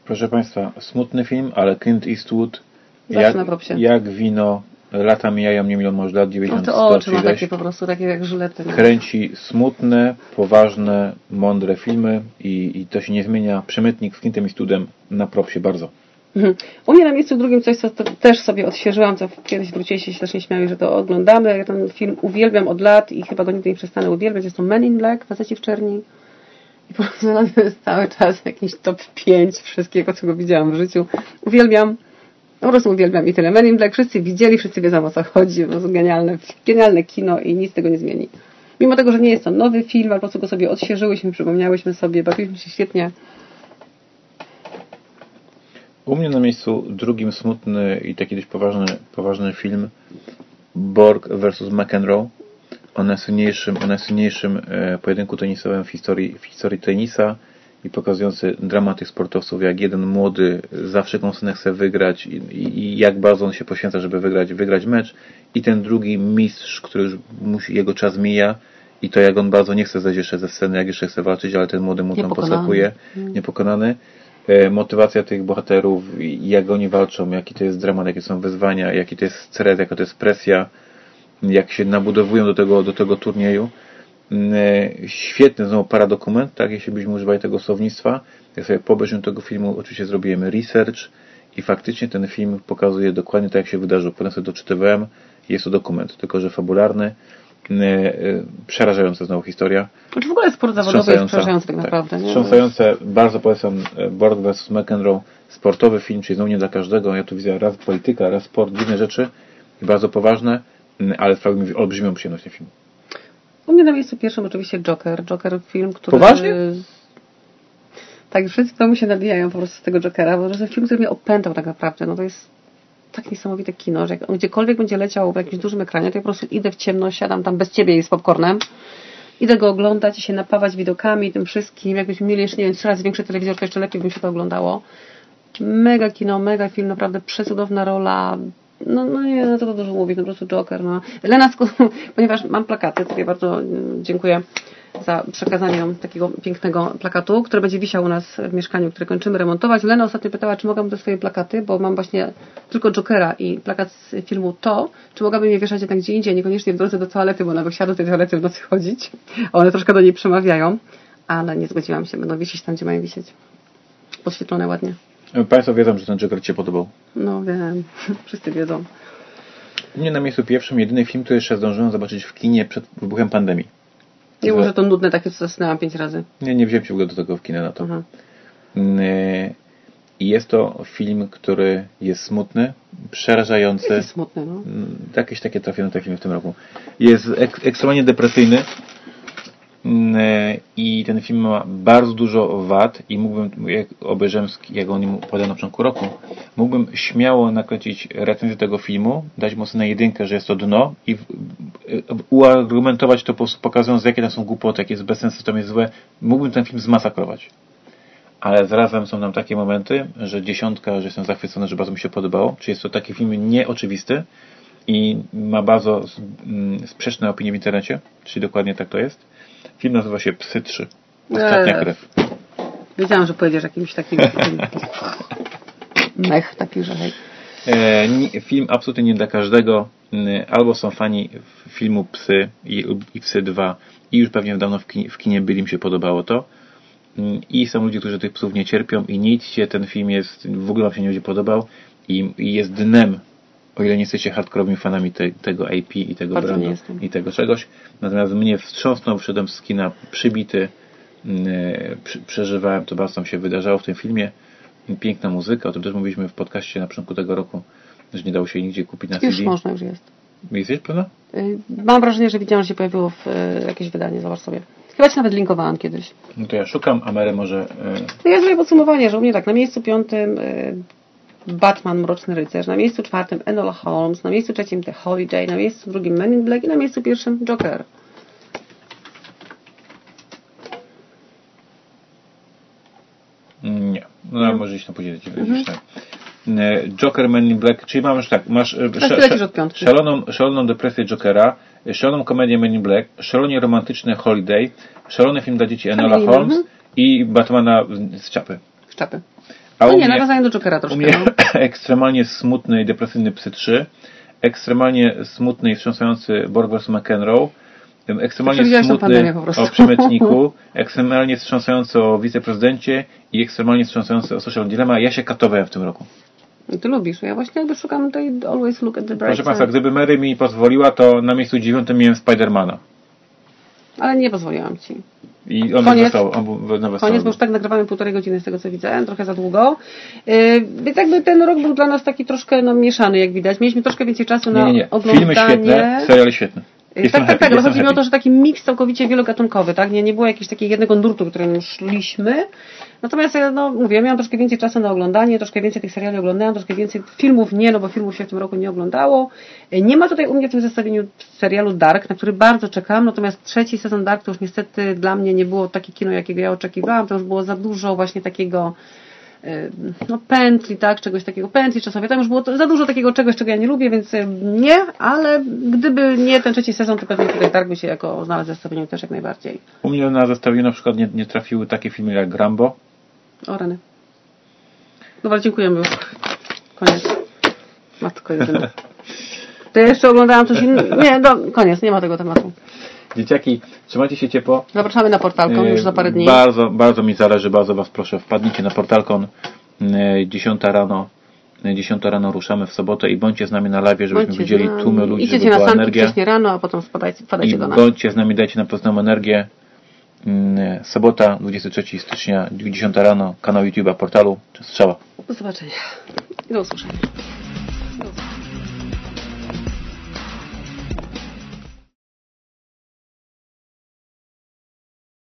Proszę Państwa, smutny film, ale Clint Eastwood Zawsze jak, jak wino, lata mijają, nie milą może lat, No 90, to 100 oczy czy ma takie po prostu, takie jak żylety. no. Kręci smutne, poważne, mądre filmy i, i to się nie zmienia. Przemytnik z Clintem Eastwoodem na propsie bardzo. Mhm. U mnie na miejscu drugim coś, co to też sobie odświeżyłam, co kiedyś wróciliście się strasznie śmiali, że to oglądamy. Ja ten film uwielbiam od lat i chyba go nigdy nie przestanę uwielbiać. Jest to Men in Black, Faceci w czerni. I po prostu to jest cały czas jakiś top 5 wszystkiego, co go widziałam w życiu. Uwielbiam. Po prostu uwielbiam i tyle. Men Black wszyscy widzieli, wszyscy wiedzą o co chodzi. Po prostu genialne, genialne kino i nic tego nie zmieni. Mimo tego, że nie jest to nowy film, ale po prostu go sobie odświeżyłyśmy, przypomniałyśmy sobie, bawiliśmy się świetnie. U mnie na miejscu drugim smutny i taki dość poważny, poważny film Borg vs. McEnroe o najsłynniejszym, o najsłynniejszym e, pojedynku tenisowym w historii, w historii tenisa i pokazujący dramat tych sportowców, jak jeden młody za wszelką cenę chce wygrać i, i, jak bardzo on się poświęca, żeby wygrać, wygrać mecz i ten drugi mistrz, który już musi, jego czas mija i to jak on bardzo nie chce zejść jeszcze ze sceny, jak jeszcze chce walczyć, ale ten młody mu tam podskakuje, niepokonany. E, Motywacja tych bohaterów, jak oni walczą, jaki to jest dramat, jakie są wyzwania, jaki to jest stres, jaka to jest presja, jak się nabudowują do tego, do tego turnieju. Mm, e, Świetny znowu paradokument, tak, jeśli byśmy używali tego słownictwa. Jak sobie po obejrzeniu tego filmu oczywiście zrobiłem research i faktycznie ten film pokazuje dokładnie tak, jak się wydarzyło. Potem sobie doczytywałem, jest to dokument, tylko że fabularny, mm, e, e, przerażająca znowu historia. Znaczy w ogóle sport zawodowy jest przerażający tak naprawdę. nie? Wstrząsające, bardzo polecam Borg vs. McEnroe, sportowy film, czyli znowu nie dla każdego. Ja tu widzę raz polityka, raz sport, dziwne rzeczy i bardzo poważne, m, ale sprawił mi olbrzymią przyjemność ten film. U mnie na miejscu pierwszym oczywiście Joker. Joker film, który... Poważnie? Tak, wszyscy w domu się nabijają po prostu z tego Jokera, bo to jest film, który mnie opętał tak naprawdę. No to jest tak niesamowite kino, że jak on gdziekolwiek będzie leciał w jakimś dużym ekranie, to ja po prostu idę w ciemno, siadam tam bez ciebie i z popcornem. Idę go oglądać i się napawać widokami, tym wszystkim. Jakbyśmy mieli jeszcze, nie wiem, trzy razy większy telewizor, to jeszcze lepiej by mi się to oglądało. Mega kino, mega film, naprawdę przecudowna rola. No, no nie, no to dużo mówić, no po prostu Joker, no. Lena, ponieważ mam plakaty, ja bardzo mm, dziękuję za przekazanie takiego pięknego plakatu, który będzie wisiał u nas w mieszkaniu, które kończymy remontować. Lena ostatnio pytała, czy mogłabym te swoje plakaty, bo mam właśnie tylko Jokera i plakat z filmu To, czy mogłabym je wieszać jednak gdzie indziej, niekoniecznie w drodze do toalety, bo ona by chciała do tej toalety w nocy chodzić, a one troszkę do niej przemawiają, ale nie zgodziłam się, będą wisieć tam, gdzie mają wisieć. Podświetlone ładnie. Państwo wiedzą, że ten Joker Cię podobał. No wiem, wszyscy wiedzą. U mnie na miejscu pierwszym jedyny film, który jeszcze zdążyłem zobaczyć w kinie przed wybuchem pandemii. Nie Że- może to nudne takie, co zasnęłam pięć razy. Nie, nie wziąłem się w ogóle do tego w kinie na to. Aha. Mm, e, I jest to film, który jest smutny, przerażający. Jest smutne, no. Mm, Jakieś takie trafione te filmy w tym roku. Jest ek ekstremalnie depresyjny i ten film ma bardzo dużo wad i mógłbym, jak obejrzałem, jak o nim opowiadałem na początku roku, mógłbym śmiało nakręcić recenzję tego filmu, dać mu ocenę jedynkę, że jest to dno i e, uargumentować to po prostu pokazując, jakie tam są głupoty, jakie jest bez sensu, to jest złe. Mógłbym ten film zmasakrować. Ale zarazem są nam takie momenty, że dziesiątka, że jestem zachwycony, że bardzo mi się podobało. Czy jest to taki film nieoczywisty i ma bardzo mm, sprzeczne opinie w internecie, czyli dokładnie tak to jest. Film nazywa się Psy 3. Ostatnia Eee. krew. Wiedziałam, że pojedziesz jakimś takim... mech taki, że hej. E, film absolutnie nie dla każdego. Albo są fani filmu Psy i, i Psy 2 i już pewnie dawno w kinie, w kinie byli, mi się podobało to. I są ludzie, którzy tych psów nie cierpią i nic się ten film jest, w ogóle wam się nie będzie podobał i, i jest dnem, o ile nie jesteście hardkorowymi fanami te, tego AP i tego Bardzo brandu i tego czegoś. Natomiast mnie wstrząsnął, wszedłem z kina przybity, przy, przeżywałem, to bardzo się wydarzało w tym filmie. Piękna muzyka, o tym też mówiliśmy w podcaście na początku tego roku, że nie dało się nigdzie kupić na Już CD. można, już jest. Jesteś pewna? Y, Mam wrażenie, że widziałam, że się pojawiło w y, jakieś wydanie, zobacz sobie. Chyba Ci nawet linkowałam kiedyś. No to ja szukam, a Mary może... e, No ja zrobię podsumowanie, że u mnie tak, na miejscu piątym y, Batman Mroczny Rycerz, na miejscu czwartym Enola Holmes, na miejscu trzecim The Holiday, na miejscu drugim Men in Black i na miejscu pierwszym Joker. Nie. No ale może iść na później. Mhm. Joker Man in Black, czyli masz tak, masz e, piątki. szaloną, szaloną depresję Jokera, e, szaloną komedię Man in Black, szalonie romantyczne Holiday, szalony film dla dzieci Enola Holmes mhm. i Batmana z czapy. Z czapy. A No u nie, mnie, nawiązanie do Jokera u troszkę. mnie no. ekstremalnie smutny i depresyjny Psy 3, ekstremalnie smutny i wstrząsający Borg vs. McEnroe, ekstremalnie tą smutny o przymiotniku, ekstremalnie wstrząsający o wiceprezydencie i ekstremalnie wstrząsający o social dilemma. Ja się katowałem w tym roku. I Ty lubisz. Ja właśnie jakby szukam tutaj always look at the bright Proszę Państwa, gdyby Mary mi pozwoliła, to na miejscu dziewiątym miałem Spidermana. Ale nie pozwoliłam Ci. I on Koniec. wystał, on Koniec, bo już tak nagrywamy półtorej godziny z tego co widzę, trochę za długo. Yy, Więc jakby ten rok był dla nas taki troszkę no, mieszany, jak widać. Mieliśmy troszkę więcej czasu Nie, na nie, nie. oglądanie. Filmy świetne, seriale świetne. Jestem tak, tak, tak, ale chodzi mi o to, że taki miks całkowicie wielogatunkowy, tak? Nie, nie było jakiegoś takiego jednego nurtu, którym szliśmy. Natomiast ja, no mówię, miałam troszkę więcej czasu na oglądanie, troszkę więcej tych seriali oglądałam, troszkę więcej filmów nie, no bo filmów się w tym roku nie oglądało. Yy, Nie ma tutaj u mnie w tym zestawieniu serialu Dark, na który bardzo czekam, natomiast trzeci sezon Dark to już niestety dla mnie nie było takie kino, jakiego ja oczekiwałam, to już było za dużo właśnie takiego no pętli, tak, czegoś takiego, pętli czasowej, tam już było to, za dużo takiego czegoś, czego ja nie lubię, więc yy, nie, ale gdyby nie ten trzeci sezon, to pewnie tutaj Dark by się jako znalazł w zestawieniu też jak najbardziej. U mnie na zestawieniu na przykład nie, nie trafiły takie filmy jak Rambo. O rany. Dobra, dziękujemy już. Koniec. Matko jedyna. To ja jeszcze oglądałam coś innego. Nie, do, koniec, nie ma tego tematu. Dzieciaki, trzymajcie się ciepło. Zapraszamy na portalką już za parę dni. Bardzo, bardzo mi zależy, bardzo Was proszę, wpadnijcie na portalkon e, 10 rano. e, 10 rano ruszamy w sobotę i bądźcie z nami na live, żebyśmy Bądźcie widzieli tłumy ludzi, Idziecie żeby na była energia. wcześniej rano, a potem spadajcie, I wpadajcie do nas. bądźcie z nami, dajcie nam poznaną energię. Mm, Sobota, 23 stycznia, 10 rano, kanał YouTube'a, portalu, strzała. Do zobaczenia. I do usłyszenia.